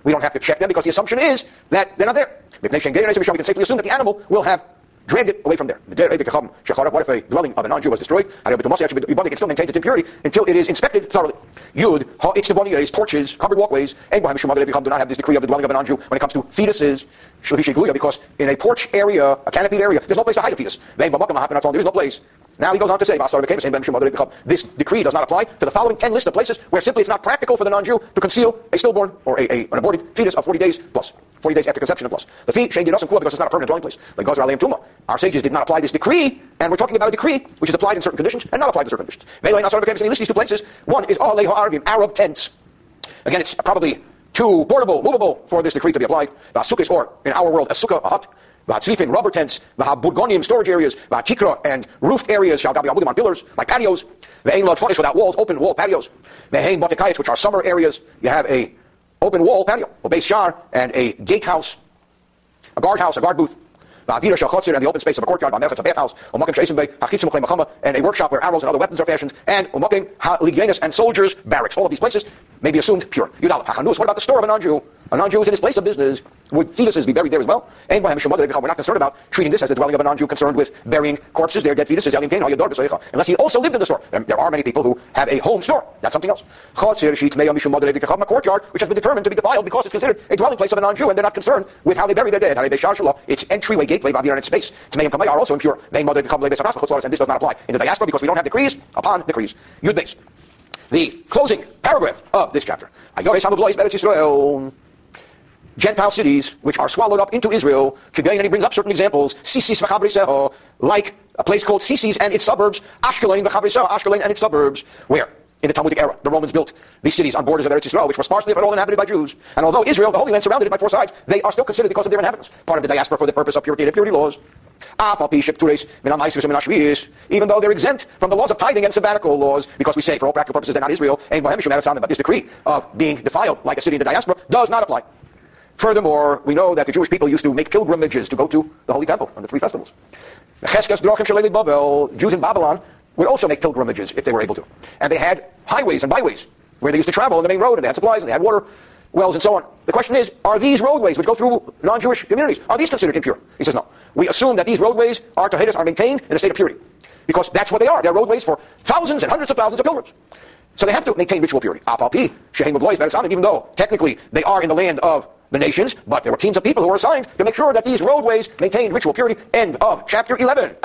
We don't have to check them because the assumption is that they're not there. We can safely assume that the animal will have dragged it away from there. What if a dwelling of a non-Jew was destroyed? It can still maintains its impurity until it is inspected thoroughly. Yud, ha'itzdeboniyas, porches, covered walkways, and do not have this decree of the dwelling of a non-Jew when it comes to fetuses, because in a porch area, a canopied area, there's no place to hide a fetus. There is no place now he goes on to say, this decree does not apply to the following 10 list of places where simply it's not practical for the non-Jew to conceal a stillborn or a, a, an aborted fetus of 40 days plus, 40 days after conception plus. The fee, Shane did because it's not a permanent dwelling place. Like Gazar Tuma. Our sages did not apply this decree, and we're talking about a decree which is applied in certain conditions and not applied in certain conditions. They list these two places. One is Aleha Arabim, Arab tents. Again, it's probably too portable, movable for this decree to be applied. Sukkahs, or in our world, a sukkah, a hut, V'hatzrifin, rubber tents, v'haburgonium, storage areas, v'hachikra, and roofed areas, shall be on pillars, like patios, v'ein lotfonis, without walls, open wall patios, v'hein batikayas, which are summer areas, you have a open wall patio, a base shar, and a gatehouse, a guardhouse, a guard booth, Va'avira shal and the open space of a courtyard, va'melchatz, a bathhouse, umakim she'esim bei, hachitzim machama, and a workshop where arrows and other weapons are fashioned, and umakim ha'ligyenis, and soldiers, barracks. All of these places may be assumed pure. Yudalef, hachanus, what about the store of a non-Jew? A non-Jew is in his place of business. Would fetuses be buried there as well? And we're not concerned about treating this as the dwelling of a non-Jew concerned with burying corpses, their dead fetuses, unless he also lived in the store. There are many people who have a home store. That's something else. A courtyard, which has been determined to be defiled because it's considered a dwelling place of a non-Jew, and they're not concerned with how they bury their dead. Its entryway, gateway, and its space are also impure. And this does not apply in the diaspora because we don't have decrees upon decrees. Yud base. The closing paragraph of this chapter. Gentile cities, which are swallowed up into Israel, and he brings up certain examples, Sisis like a place called Sisis and its suburbs, Ashkelon, Ashkelon and its suburbs, where? In the Talmudic era, the Romans built these cities on borders of Eretz Israel, which were sparsely if at all inhabited by Jews. And although Israel, the Holy Land, surrounded it by four sides, they are still considered because of their inhabitants, part of the diaspora for the purpose of purity and impurity laws. Even though they're exempt from the laws of tithing and sabbatical laws, because we say for all practical purposes they're not Israel, but this decree of being defiled like a city in the diaspora does not apply. Furthermore, we know that the Jewish people used to make pilgrimages to go to the Holy Temple on the three festivals. Jews in Babylon would also make pilgrimages if they were able to. And they had highways and byways where they used to travel on the main road, and they had supplies, and they had water wells, and so on. The question is, are these roadways which go through non-Jewish communities, are these considered impure? He says no. We assume that these roadways are tahidus, are maintained in a state of purity. Because that's what they are. They're roadways for thousands and hundreds of thousands of pilgrims. So they have to maintain ritual purity. Even though technically they are in the land of the nations, but there were teams of people who were assigned to make sure that these roadways maintained ritual purity. End of chapter 11.